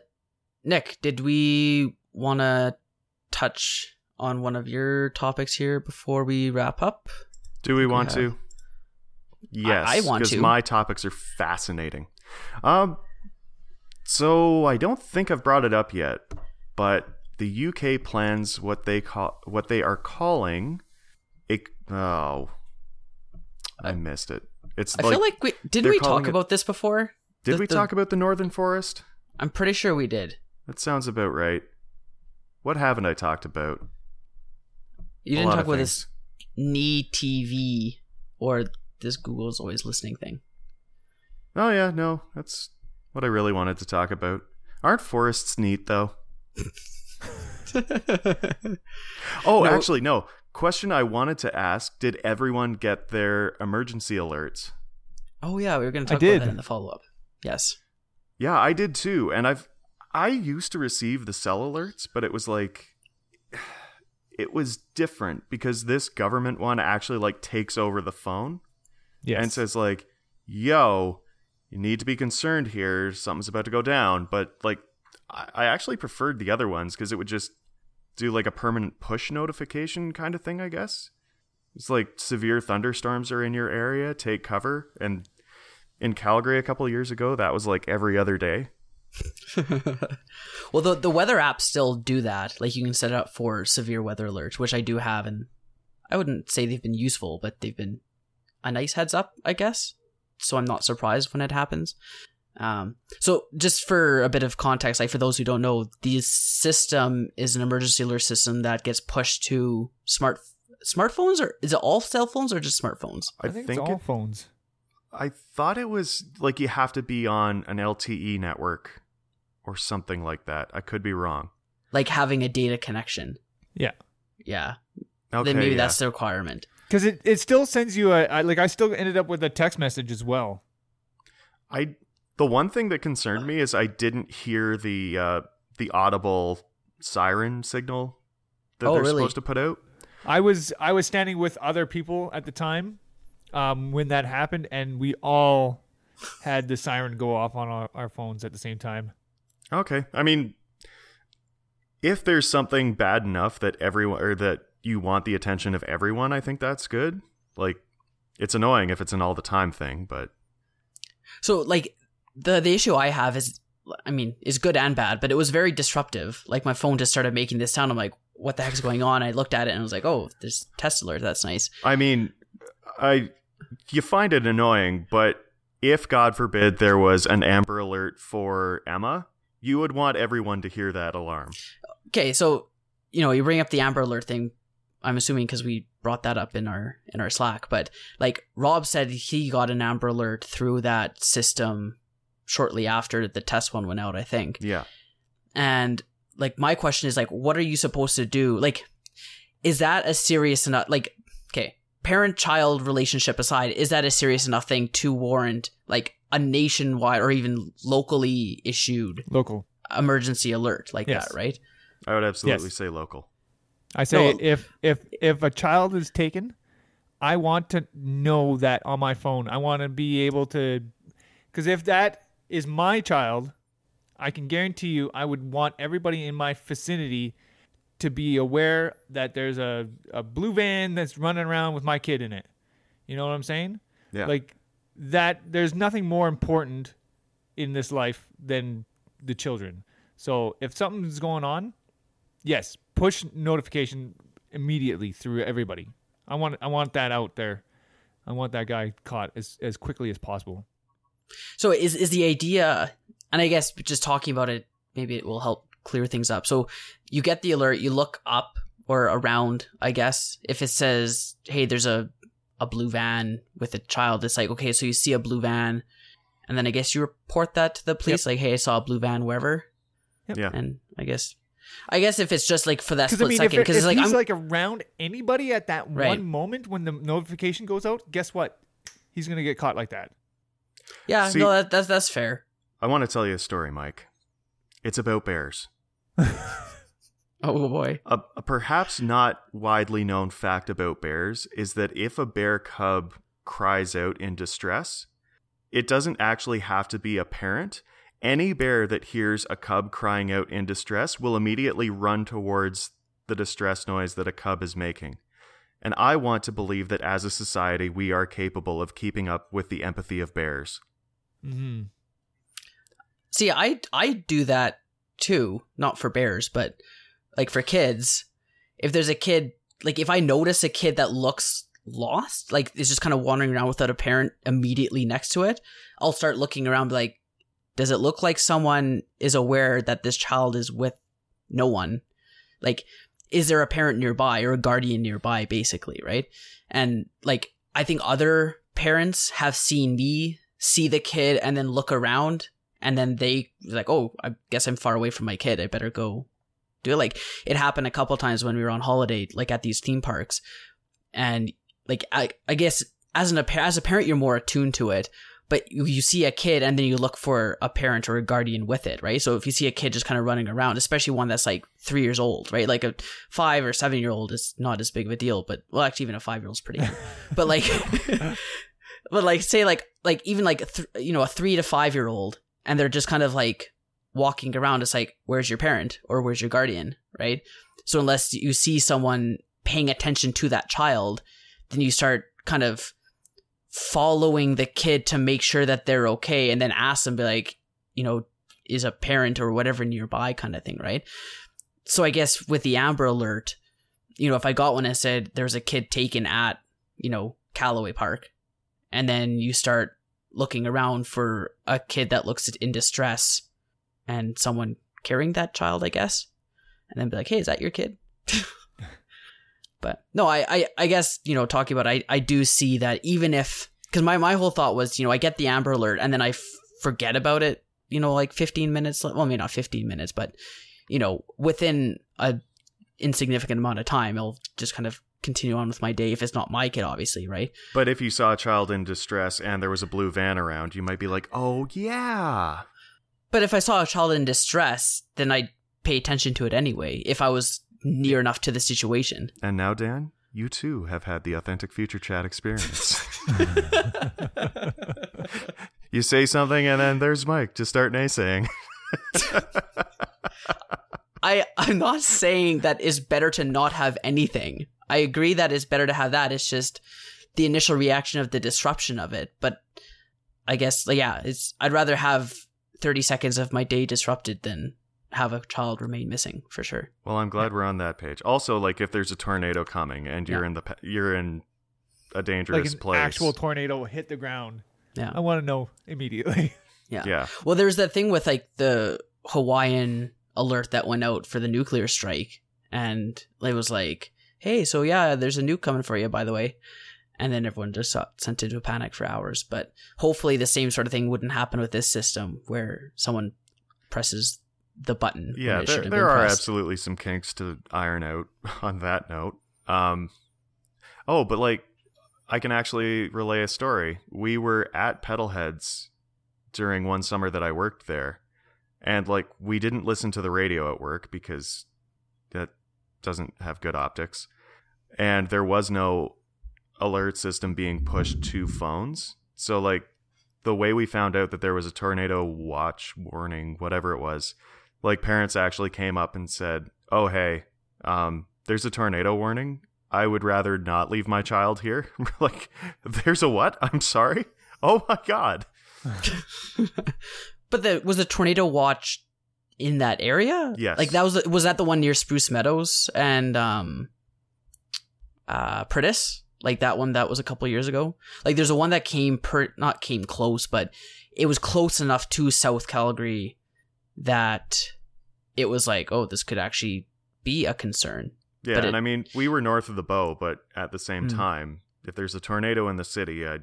Speaker 1: Nick, did we want to touch on one of your topics here before we wrap up?
Speaker 2: Do we want
Speaker 1: Yeah.
Speaker 2: to? Yes,
Speaker 1: I want
Speaker 2: because
Speaker 1: to.
Speaker 2: my topics are fascinating. Um, so I don't think I've brought it up yet, but the UK plans what they call what they are calling it. Oh, I missed it. It's
Speaker 1: I feel like we didn't we talk
Speaker 2: it-
Speaker 1: about this before?
Speaker 2: Did
Speaker 1: the-
Speaker 2: we
Speaker 1: the-
Speaker 2: talk about the Northern Forest?
Speaker 1: I'm pretty sure we did.
Speaker 2: That sounds about right. What haven't I talked about?
Speaker 1: You didn't talk about
Speaker 2: things.
Speaker 1: this knee TV or this Google's always listening thing.
Speaker 2: Oh yeah, no, that's what I really wanted to talk about. Aren't forests neat though? Oh,
Speaker 1: No.
Speaker 2: actually, no. Question I wanted to ask: Did everyone get their emergency alerts?
Speaker 1: oh yeah, we were going to
Speaker 3: I
Speaker 1: talk about
Speaker 3: did.
Speaker 1: that in the follow up. Yes.
Speaker 2: Yeah, I did too. And I've I used to receive the cell alerts, but it was like it was different because this government one actually like takes over the phone
Speaker 3: Yes.
Speaker 2: and says like, "Yo, you need to be concerned here. Something's about to go down." But like, I, I actually preferred the other ones because it would just do like a permanent push notification kind of thing. I guess it's like severe thunderstorms are in your area, take cover. And in Calgary a couple of years ago, that was like every other day.
Speaker 1: well, the the weather apps still do that. Like you can set it up for severe weather alerts, which I do have, and I wouldn't say they've been useful, but they've been a nice heads up, I guess. So I'm not surprised when it happens. Um, so just for a bit of context, like for those who don't know, the system is an emergency alert system that gets pushed to smart smartphones, or is it all cell phones or just smartphones?
Speaker 2: I,
Speaker 3: I think,
Speaker 2: think,
Speaker 3: it's all
Speaker 2: it-
Speaker 3: phones.
Speaker 2: I thought it was like you have to be on an LTE network or something like that. I could be wrong.
Speaker 1: Like having a data connection.
Speaker 3: Yeah.
Speaker 1: Yeah.
Speaker 2: Okay,
Speaker 1: then maybe
Speaker 2: yeah.
Speaker 1: that's the requirement.
Speaker 3: Because it, it still sends you a I, like I still ended up with a text message as well.
Speaker 2: I the one thing that concerned me is I didn't hear the uh, the audible siren signal that
Speaker 1: Oh,
Speaker 2: they're
Speaker 1: really?
Speaker 2: supposed to put out.
Speaker 3: I was I was standing with other people at the time um, when that happened, and we all had the siren go off on our, our phones at the same time.
Speaker 2: Okay, I mean, if there's something bad enough that everyone or that you want the attention of everyone, I think that's good. Like, it's annoying if it's an all the time thing, but
Speaker 1: So like the the issue I have is I mean, is good and bad, but it was very disruptive. Like my phone just started making this sound. I'm like, what the heck's going on? I looked at it and I was like, oh, there's test alert. That's nice.
Speaker 2: I mean, I you find it annoying, but if God forbid there was an Amber Alert for Emma, you would want everyone to hear that alarm.
Speaker 1: Okay, so you know, you bring up the Amber Alert thing. I'm assuming because we brought that up in our in our Slack, but like Rob said, he got an Amber Alert through that system shortly after the test one went out. I think.
Speaker 2: Yeah.
Speaker 1: And like my question is like what are you supposed to do? Like is that a serious enough like parent child relationship aside is that a serious enough thing to warrant like a nationwide or even locally issued
Speaker 3: Local.
Speaker 1: emergency alert like
Speaker 3: Yes.
Speaker 1: that right
Speaker 2: I would absolutely
Speaker 3: Yes.
Speaker 2: say local.
Speaker 3: I say
Speaker 1: No.
Speaker 3: if if if a child is taken, I want to know that on my phone. I want to be able to cuz if that is my child, I can guarantee you I would want everybody in my vicinity to be aware that there's a, a blue van that's running around with my kid in it. You know what I'm saying?
Speaker 2: Yeah.
Speaker 3: Like that there's nothing more important in this life than the children. So if something's going on, yes, push notification immediately through everybody. I want I want that out there. I want that guy caught as as quickly as possible.
Speaker 1: So is is the idea, and I guess just talking about it, maybe it will help clear things up. So you get the alert, you look up or around, I guess, if it says, "Hey, there's a a blue van with a child," it's like, okay, so you see a blue van, and then I guess you report that to the police, like, "Hey, I saw a blue van wherever,"
Speaker 2: Yeah.
Speaker 1: and I guess, I guess if it's just like for that
Speaker 3: Because I
Speaker 1: split
Speaker 3: mean,
Speaker 1: second, because
Speaker 3: if
Speaker 1: it's like
Speaker 3: he's
Speaker 1: I'm
Speaker 3: like around anybody at that
Speaker 1: Right.
Speaker 3: one moment when the notification goes out, guess what? He's gonna get caught like that.
Speaker 1: yeah,
Speaker 2: See-
Speaker 1: no, that, that's that's fair.
Speaker 2: I want to tell you a story, Mike. It's about bears.
Speaker 1: Oh boy,
Speaker 2: A, a perhaps not widely known fact about bears is that if a bear cub cries out in distress, it doesn't actually have to be a parent. Any bear that hears a cub crying out in distress will immediately run towards the distress noise that a cub is making. And I want to believe that as a society, we are capable of keeping up with the empathy of bears.
Speaker 3: Mm-hmm.
Speaker 1: See, I I do that too, not for bears, but like for kids. If there's a kid, like if I notice a kid that looks lost, like is just kind of wandering around without a parent immediately next to it, I'll start looking around, like, does it look like someone is aware that this child is with no one? Like, is there a parent nearby or a guardian nearby, basically, right? And like, I think other parents have seen me see the kid and then look around and then they like, oh, I guess I'm far away from my kid. I better go do it. Like it happened a couple times when we were on holiday, like at these theme parks, and like I, I guess as an as a parent, you're more attuned to it. But you, you see a kid and then you look for a parent or a guardian with it, right? So if you see a kid just kind of running around, especially one that's like three years old, right? Like a five or seven year old is not as big of a deal, but well, actually, even a five year old's pretty. Good. but like, but like, say like like even like th- you know a three to five year old, and they're just kind of like walking around. It's like, where's your parent or where's your guardian, right? So unless you see someone paying attention to that child, then you start kind of following the kid to make sure that they're okay, and then ask them, be like, you know, is a parent or whatever nearby, kind of thing, right? So I guess with the Amber Alert, you know, if I got one and said there's a kid taken at, you know, Calaway Park, and then you start looking around for a kid that looks in distress and someone carrying that child, I guess, and then be like, "Hey, is that your kid?" but no, I, I, I guess you know, talking about, I, I do see that even if because my my whole thought was, you know, I get the Amber Alert and then I f- forget about it, you know, like fifteen minutes. Well, maybe not fifteen minutes, but you know, within a insignificant amount of time, it'll just kind of continue on with my day if it's not my kid, obviously, right?
Speaker 2: But if you saw a child in distress and there was a blue van around, you might be like, oh, yeah.
Speaker 1: But if I saw a child in distress, then I'd pay attention to it anyway. If I was near enough to the situation.
Speaker 2: And now, Dan, you too have had the authentic future chat experience. you say something, and then there's Mike to start naysaying.
Speaker 1: I I'm not saying that it's better to not have anything. I agree that it's better to have that. It's just the initial reaction of the disruption of it. But I guess like, yeah, it's I'd rather have 30 seconds of my day disrupted than have a child remain missing for sure.
Speaker 2: Well, I'm glad we're on that page. Also, like if there's a tornado coming and you're
Speaker 1: Yeah.
Speaker 2: in the you're in a
Speaker 3: Like
Speaker 2: dangerous
Speaker 3: an
Speaker 2: place.
Speaker 3: actual tornado hit the ground.
Speaker 1: Yeah.
Speaker 3: I want to know immediately.
Speaker 1: Yeah.
Speaker 2: yeah.
Speaker 1: Well, there's that thing with like the Hawaiian alert that went out for the nuclear strike, and it was like, "Hey, so yeah, there's a nuke coming for you, by the way." And then everyone just got sent into a panic for hours. But hopefully, the same sort of thing wouldn't happen with this system, where someone presses the button.
Speaker 2: Yeah,
Speaker 1: it
Speaker 2: there, there are
Speaker 1: pressed.
Speaker 2: absolutely some kinks to iron out on that note. Um, oh, but like, I can actually relay a story. We were at Pedalheads during one summer that I worked there, and like, we didn't listen to the radio at work because doesn't have good optics, and there was no alert system being pushed to phones. So like, the way we found out that there was a tornado watch warning, whatever it was, like parents actually came up and said, "Oh hey, um, there's a tornado warning. I would rather not leave my child here." like, there's a what? I'm sorry. Oh my god.
Speaker 1: But the was the tornado watch in that area?
Speaker 2: Yes.
Speaker 1: Like that was was that the one near Spruce Meadows and um uh Priddis? Like that one that was a couple years ago? Like there's a one that came per not came close, but it was close enough to South Calgary that it was like, oh, this could actually be a concern.
Speaker 2: Yeah,
Speaker 1: But
Speaker 2: and I mean, we were north of the bow, but at the same
Speaker 1: Hmm.
Speaker 2: time, if there's a tornado in the city, I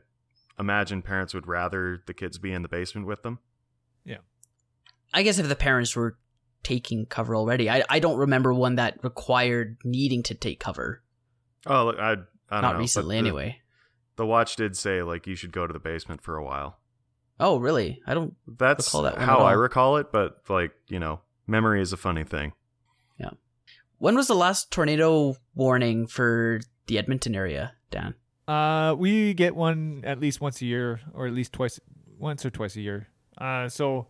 Speaker 2: imagine parents would rather the kids be in the basement with them.
Speaker 1: I guess if the parents were taking cover already. I I don't remember one that required needing to take cover.
Speaker 2: Oh, look, I, I don't know.
Speaker 1: Not
Speaker 2: but
Speaker 1: recently
Speaker 2: the-
Speaker 1: anyway.
Speaker 2: The watch did say like you should go to the basement for a while.
Speaker 1: Oh, really? I don't
Speaker 2: That's
Speaker 1: Recall that
Speaker 2: how I recall it, but like you know, memory is a funny thing. Yeah.
Speaker 1: When was the last tornado warning for the Edmonton area, Dan?
Speaker 3: Uh, we get one at least once a year, or at least twice, once or twice a year. Uh, so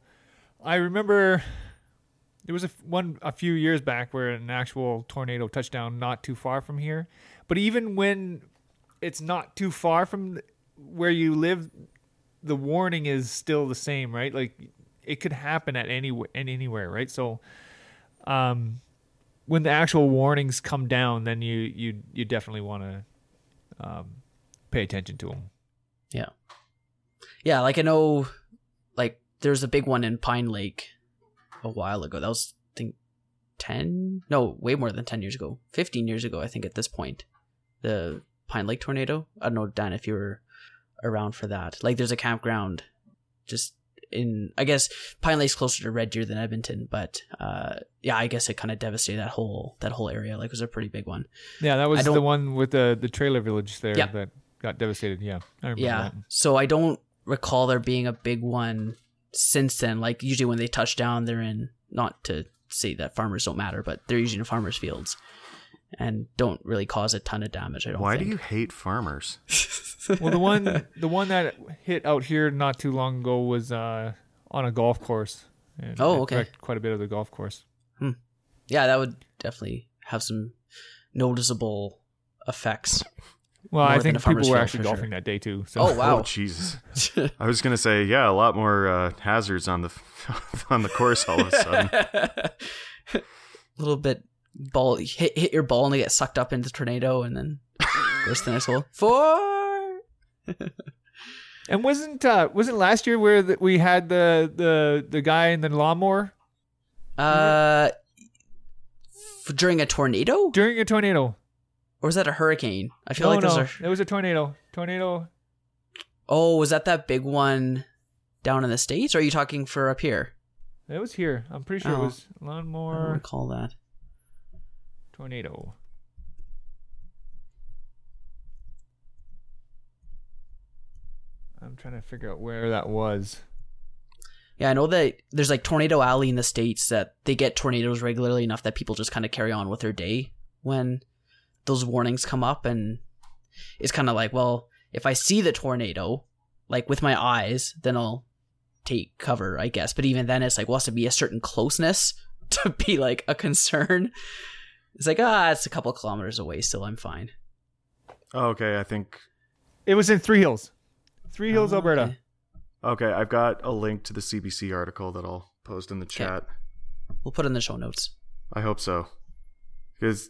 Speaker 3: I remember there was a f- one a few years back where an actual tornado touched down not too far from here. But even when it's not too far from where you live, the warning is still the same, right? Like it could happen at any in anywhere, right? So, um, when the actual warnings come down, then you you you definitely want to um, pay attention to them.
Speaker 1: Yeah, yeah. like I know, there's a big one in Pine Lake a while ago. That was I think ten, no, way more than ten years ago, fifteen years ago, I think at this point. The Pine Lake tornado. I don't know, Dan, if you were around for that. Like, there's a campground just in, I guess Pine Lake's closer to Red Deer than Edmonton, but uh, yeah, I guess it kind of devastated that whole that whole area. Like, it was a pretty big one.
Speaker 3: Yeah, that was the one with the the trailer village there
Speaker 1: Yeah.
Speaker 3: that got devastated. Yeah, I remember
Speaker 1: Yeah.
Speaker 3: that.
Speaker 1: So I don't recall there being a big one since then. Like usually when they touch down, they're in not to say that farmers don't matter, but they're usually in farmers' fields and don't really cause a ton of damage. I don't.
Speaker 2: Why
Speaker 1: think.
Speaker 2: do you hate farmers?
Speaker 3: Well, the one the one that hit out here not too long ago was uh, on a golf course. And
Speaker 1: Oh, okay.
Speaker 3: Quite a bit of the golf course.
Speaker 1: Yeah, that would definitely have some noticeable effects.
Speaker 3: Well, I think people were actually golfing
Speaker 1: sure.
Speaker 3: that day too. So
Speaker 1: Oh wow!
Speaker 2: Oh Jesus! I was gonna say yeah, a lot more uh, hazards on the on the course all of a sudden.
Speaker 1: a little bit ball hit hit your ball and they get sucked up into the tornado and then goes to the next hole. Four.
Speaker 3: And wasn't uh, wasn't last year where the, we had the the the guy in the lawnmower
Speaker 1: Uh, f- during a tornado,
Speaker 3: during a tornado?
Speaker 1: Or was that a hurricane? I feel
Speaker 3: no,
Speaker 1: like those
Speaker 3: no,
Speaker 1: are.
Speaker 3: it was a tornado. Tornado.
Speaker 1: Oh, was that that big one down in the states? Or are you talking for up here?
Speaker 3: It was here. I'm pretty sure
Speaker 1: Oh.
Speaker 3: it was
Speaker 1: I
Speaker 3: lawnmower
Speaker 1: recall that.
Speaker 3: tornado. I'm trying to figure out where that was.
Speaker 1: Yeah, I know that there's like Tornado Alley in the states that they get tornadoes regularly enough that people just kind of carry on with their day when those warnings come up, and it's kind of like, well, if I see the tornado, like with my eyes, then I'll take cover, I guess. But even then, it's like, well, it has to be a certain closeness to be like a concern. It's like, ah, it's a couple kilometers away, still, I'm fine.
Speaker 2: Oh, okay, I think
Speaker 3: It was in Three Hills. Three Hills,
Speaker 1: Oh,
Speaker 3: Alberta.
Speaker 1: okay.
Speaker 2: okay, I've got a link to the CBC article that I'll post in the chat.
Speaker 1: We'll put in the show notes.
Speaker 2: I hope so, because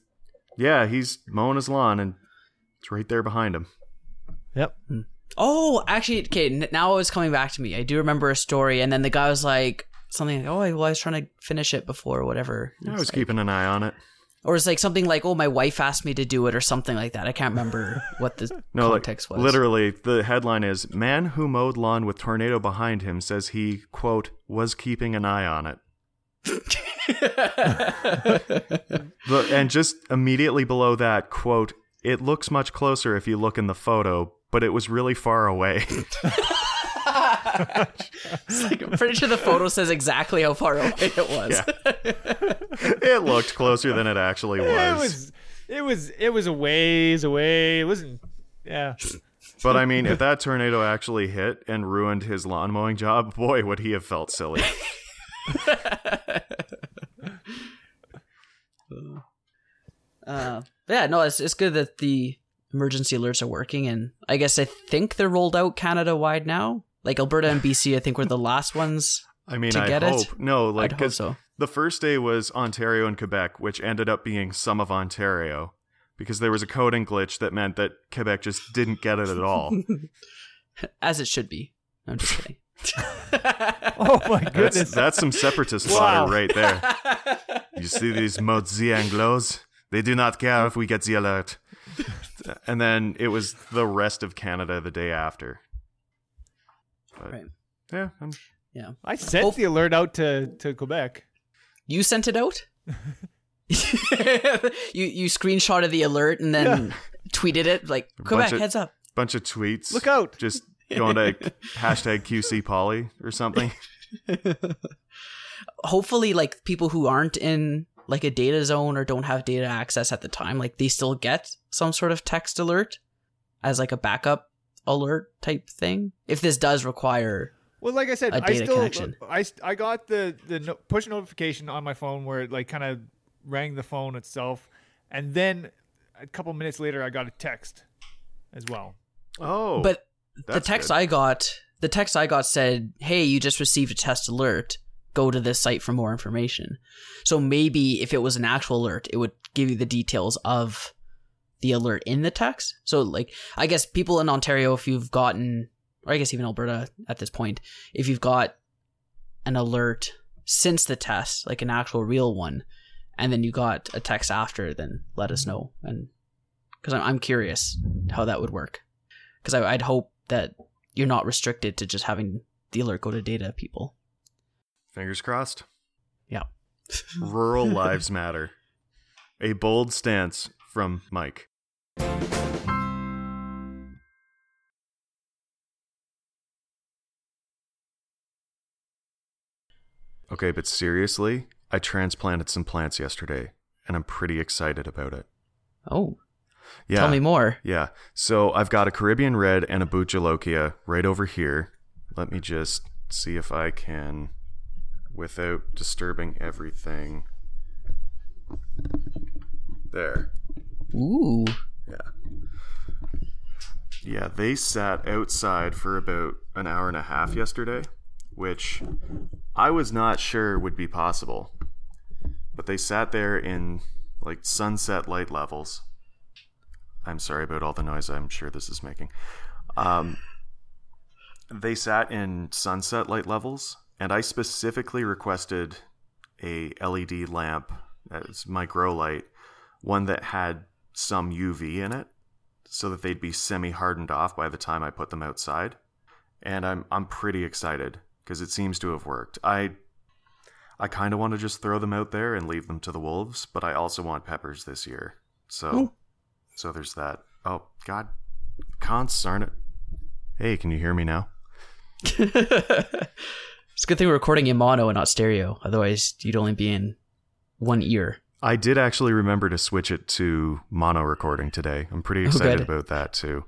Speaker 2: yeah, he's mowing his lawn and it's right there behind him.
Speaker 3: Yep. Hmm.
Speaker 1: Oh, actually, okay. n- Now it's coming back to me. I do remember a story, and then the guy was like something like, "Oh, well, I was trying to finish it before, or whatever."
Speaker 2: I was
Speaker 1: like-
Speaker 2: keeping an eye on it.
Speaker 1: or it's like something like, "Oh, my wife asked me to do it," or something like that. I can't remember what the
Speaker 2: No, like,
Speaker 1: context was.
Speaker 2: literally, the headline is "Man who mowed lawn with tornado behind him says he quote was keeping an eye on it." The, and just immediately below that quote, it looks much closer if you look in the photo, but it was really far away.
Speaker 1: It's like, I'm pretty sure the photo says exactly how far away it was.
Speaker 2: it looked closer than it actually was.
Speaker 3: It was, it was, it was a ways away. It wasn't. Yeah.
Speaker 2: But I mean, if that tornado actually hit and ruined his lawn mowing job, boy, would he have felt silly.
Speaker 1: Uh, yeah, no, it's it's good that the emergency alerts are working, and I guess I think they're rolled out Canada wide now. Like Alberta and BC, I think were the last ones.
Speaker 2: I mean,
Speaker 1: To
Speaker 2: I
Speaker 1: get it?
Speaker 2: hope. No, like,
Speaker 1: I'd hope
Speaker 2: 'cause
Speaker 1: so.
Speaker 2: the first day was Ontario and Quebec, which ended up being some of Ontario because there was a coding glitch that meant that Quebec just didn't get it at all.
Speaker 1: As it should be. I'm just kidding.
Speaker 3: Oh my
Speaker 2: That's,
Speaker 3: goodness.
Speaker 2: that's some separatist
Speaker 3: Wow.
Speaker 2: fodder right there. You see these Mozi Anglos? They do not care if we get the alert. And then it was the rest of Canada the day after. But,
Speaker 1: Right.
Speaker 2: Yeah, I'm,
Speaker 1: Yeah.
Speaker 3: I sent the alert out to, to Quebec.
Speaker 1: You sent it out? you you screenshotted the alert and then tweeted it like Quebec
Speaker 2: of-
Speaker 1: heads up.
Speaker 2: bunch of tweets.
Speaker 3: Look out.
Speaker 2: Just going to hashtag QC Poly or something.
Speaker 1: Hopefully like people who aren't in like a data zone or don't have data access at the time like they still get some sort of text alert as like a backup alert type thing. If this does require
Speaker 3: Well, like I said,
Speaker 1: A
Speaker 3: I
Speaker 1: data
Speaker 3: still
Speaker 1: connection.
Speaker 3: I I got the the no, push notification on my phone where it like kind of rang the phone itself, and then a couple minutes later I got a text as well.
Speaker 2: Oh,
Speaker 1: but the text
Speaker 2: good.
Speaker 1: I got, the text I got said, "Hey, you just received a test alert. Go to this site for more information." So maybe if it was an actual alert, it would give you the details of the alert in the text. So like, I guess people in Ontario, if you've gotten, or I guess even Alberta at this point, if you've got an alert since the test, like an actual real one, and then you got a text after, then let us know. And because I'm, I'm curious how that would work because I'd hope that you're not restricted to just having the alert go to data people.
Speaker 2: Fingers crossed.
Speaker 1: Yeah.
Speaker 2: Rural lives matter. A bold stance from Mike. Okay, but seriously, I transplanted some plants yesterday, and I'm pretty excited about it.
Speaker 1: Oh,
Speaker 2: Yeah.
Speaker 1: tell me more.
Speaker 2: Yeah. So I've got a Caribbean red and a Bhut Jolokia right over here. Let me just see if I can, without disturbing everything. There.
Speaker 1: Ooh,
Speaker 2: Yeah, Yeah, they sat outside for about an hour and a half yesterday, which I was not sure would be possible. But they sat there in like sunset light levels. I'm sorry about all the noise I'm sure this is making. Um, they sat in sunset light levels, and I specifically requested a LED lamp as my grow light, one that had some UV in it so that they'd be semi hardened off by the time I put them outside. And I'm I'm pretty excited because it seems to have worked. I I kind of want to just throw them out there and leave them to the wolves, but I also want peppers this year. So
Speaker 1: Oh.
Speaker 2: So there's that. Oh god. Consarn it. Hey, can you hear me now?
Speaker 1: it's a good thing we're recording in mono and not stereo. Otherwise, you'd only be in one ear.
Speaker 2: I did actually remember to switch it to mono recording today. I'm pretty
Speaker 1: Oh,
Speaker 2: excited
Speaker 1: good.
Speaker 2: about that too.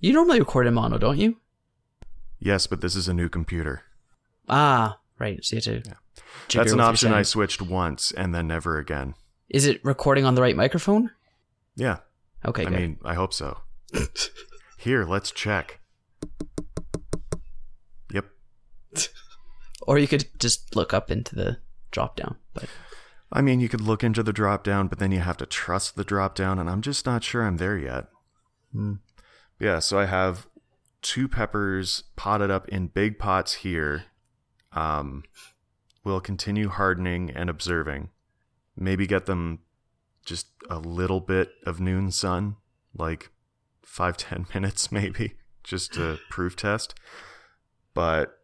Speaker 1: You normally record in mono, don't you?
Speaker 2: Yes, but this is a new computer.
Speaker 1: Ah, right. So you have to. jigger
Speaker 2: That's an option I switched once and then never again.
Speaker 1: Is it recording on the right microphone?
Speaker 2: Yeah.
Speaker 1: Okay,
Speaker 2: I
Speaker 1: good.
Speaker 2: mean, I hope so. Here, let's check. Yep.
Speaker 1: or you could just look up into the drop down. But
Speaker 2: I mean, you could look into the drop down, but then you have to trust the drop down, and I'm just not sure I'm there yet.
Speaker 1: Hmm.
Speaker 2: Yeah, so I have two peppers potted up in big pots here. Um, we'll continue hardening and observing. Maybe get them just a little bit of noon sun, like five, ten minutes maybe, just to proof test. But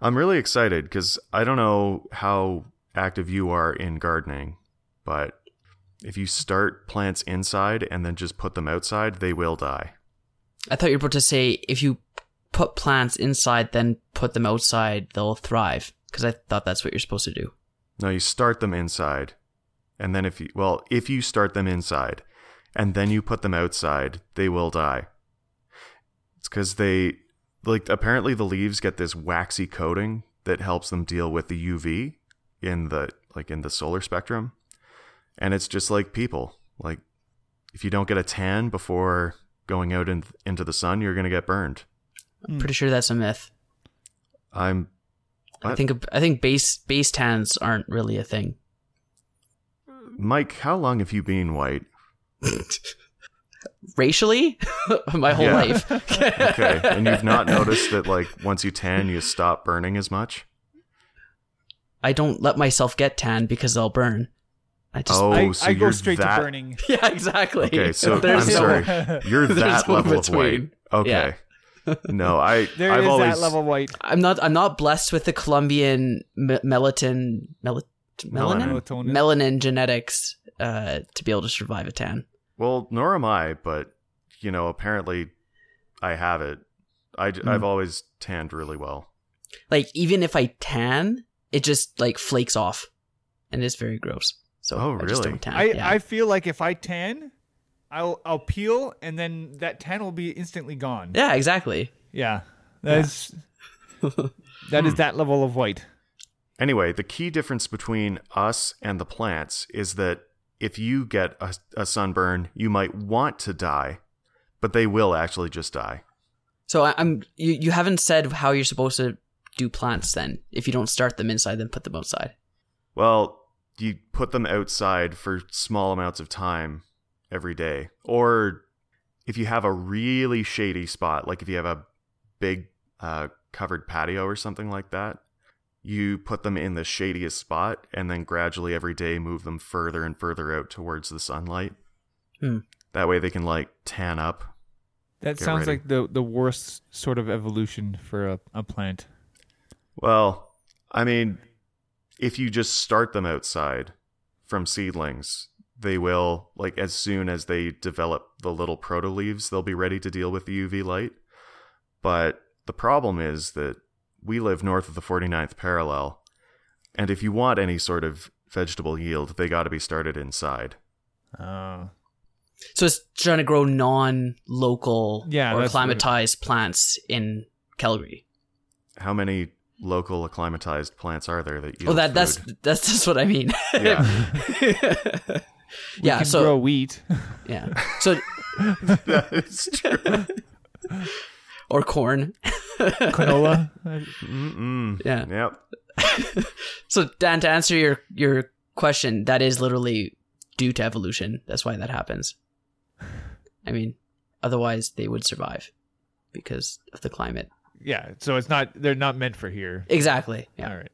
Speaker 2: I'm really excited because I don't know how active you are in gardening, but if you start plants inside and then just put them outside, they will die.
Speaker 1: I thought you were about to say if you put plants inside, then put them outside, they'll thrive. Because I thought that's what you're supposed to do.
Speaker 2: No, you start them inside. And then if you, well, if you start them inside and then you put them outside, they will die. It's because they, like, apparently the leaves get this waxy coating that helps them deal with the UV in the, like, in the solar spectrum. And it's just like people. Like, if you don't get a tan before going out in, into the sun, you're going to get burned.
Speaker 1: I'm pretty sure that's a myth.
Speaker 2: I'm,
Speaker 1: I think I think base base tans aren't really a thing.
Speaker 2: Mike, how long have you been white?
Speaker 1: Racially, my whole
Speaker 2: Yeah.
Speaker 1: life.
Speaker 2: Okay. and you've not noticed that, like, once you tan, you stop burning as much?
Speaker 1: I don't let myself get tan because I'll burn. I just
Speaker 2: Oh,
Speaker 3: I,
Speaker 2: so
Speaker 3: I go
Speaker 2: you're
Speaker 3: straight
Speaker 2: that-
Speaker 3: to burning.
Speaker 1: yeah, exactly.
Speaker 2: Okay, so
Speaker 1: There's
Speaker 2: I'm
Speaker 1: no-
Speaker 2: sorry. You're that
Speaker 1: no
Speaker 2: level of white.
Speaker 1: between.
Speaker 2: Okay. no, I
Speaker 3: There
Speaker 2: I've
Speaker 3: is
Speaker 2: always
Speaker 3: that level white.
Speaker 1: I'm not. I'm not blessed with the Colombian me- melatonin, mel- melanin,
Speaker 3: Melatonin.
Speaker 1: melanin genetics uh, to be able to survive a tan.
Speaker 2: well, nor am I, but you know, apparently I have it. I
Speaker 3: Hmm.
Speaker 2: have always tanned really well.
Speaker 1: Like even if I tan, it just like flakes off, and it's very gross. So
Speaker 2: Oh,
Speaker 1: I just
Speaker 2: really?
Speaker 1: don't tan.
Speaker 3: I,
Speaker 1: yeah.
Speaker 3: I feel like if I tan, I'll I'll peel and then that tan will be instantly gone.
Speaker 1: yeah, exactly.
Speaker 3: Yeah. That's that is that level of white.
Speaker 2: Anyway, the key difference between us and the plants is that if you get a, a sunburn, you might want to die, but they will actually just die.
Speaker 1: So I'm. You, you haven't said how you're supposed to do plants then. If you don't start them inside, then put them outside.
Speaker 2: Well, you put them outside for small amounts of time every day. Or if you have a really shady spot, like if you have a big uh, covered patio or something like that, you put them in the shadiest spot and then gradually every day move them further and further out towards the sunlight.
Speaker 1: Hmm.
Speaker 2: That way they can like tan up.
Speaker 3: That sounds
Speaker 2: ready.
Speaker 3: like the the worst sort of evolution for a, a plant.
Speaker 2: Well, I mean, if you just start them outside from seedlings, they will, like, as soon as they develop the little proto leaves, they'll be ready to deal with the UV light. But the problem is that we live north of the 49th parallel, and if you want any sort of vegetable yield, they got to be started inside.
Speaker 3: Oh.
Speaker 1: So it's trying to grow non-local
Speaker 3: Yeah,
Speaker 1: or
Speaker 3: that's what
Speaker 1: acclimatized plants in Calgary.
Speaker 2: How many local acclimatized plants are there that you
Speaker 1: Oh, that that's
Speaker 2: food?
Speaker 1: that's just what I mean.
Speaker 2: Yeah.
Speaker 3: We
Speaker 1: yeah.
Speaker 3: can
Speaker 1: So
Speaker 3: grow wheat.
Speaker 1: yeah. So
Speaker 2: that is true.
Speaker 1: or corn.
Speaker 3: Canola.
Speaker 2: Mm-mm.
Speaker 1: Yeah.
Speaker 2: Yep.
Speaker 1: So Dan, to answer your your question, that is literally due to evolution. That's why that happens. I mean, otherwise they would survive because of the climate.
Speaker 3: yeah. So it's not they're not meant for here.
Speaker 1: Exactly. Yeah.
Speaker 3: All right.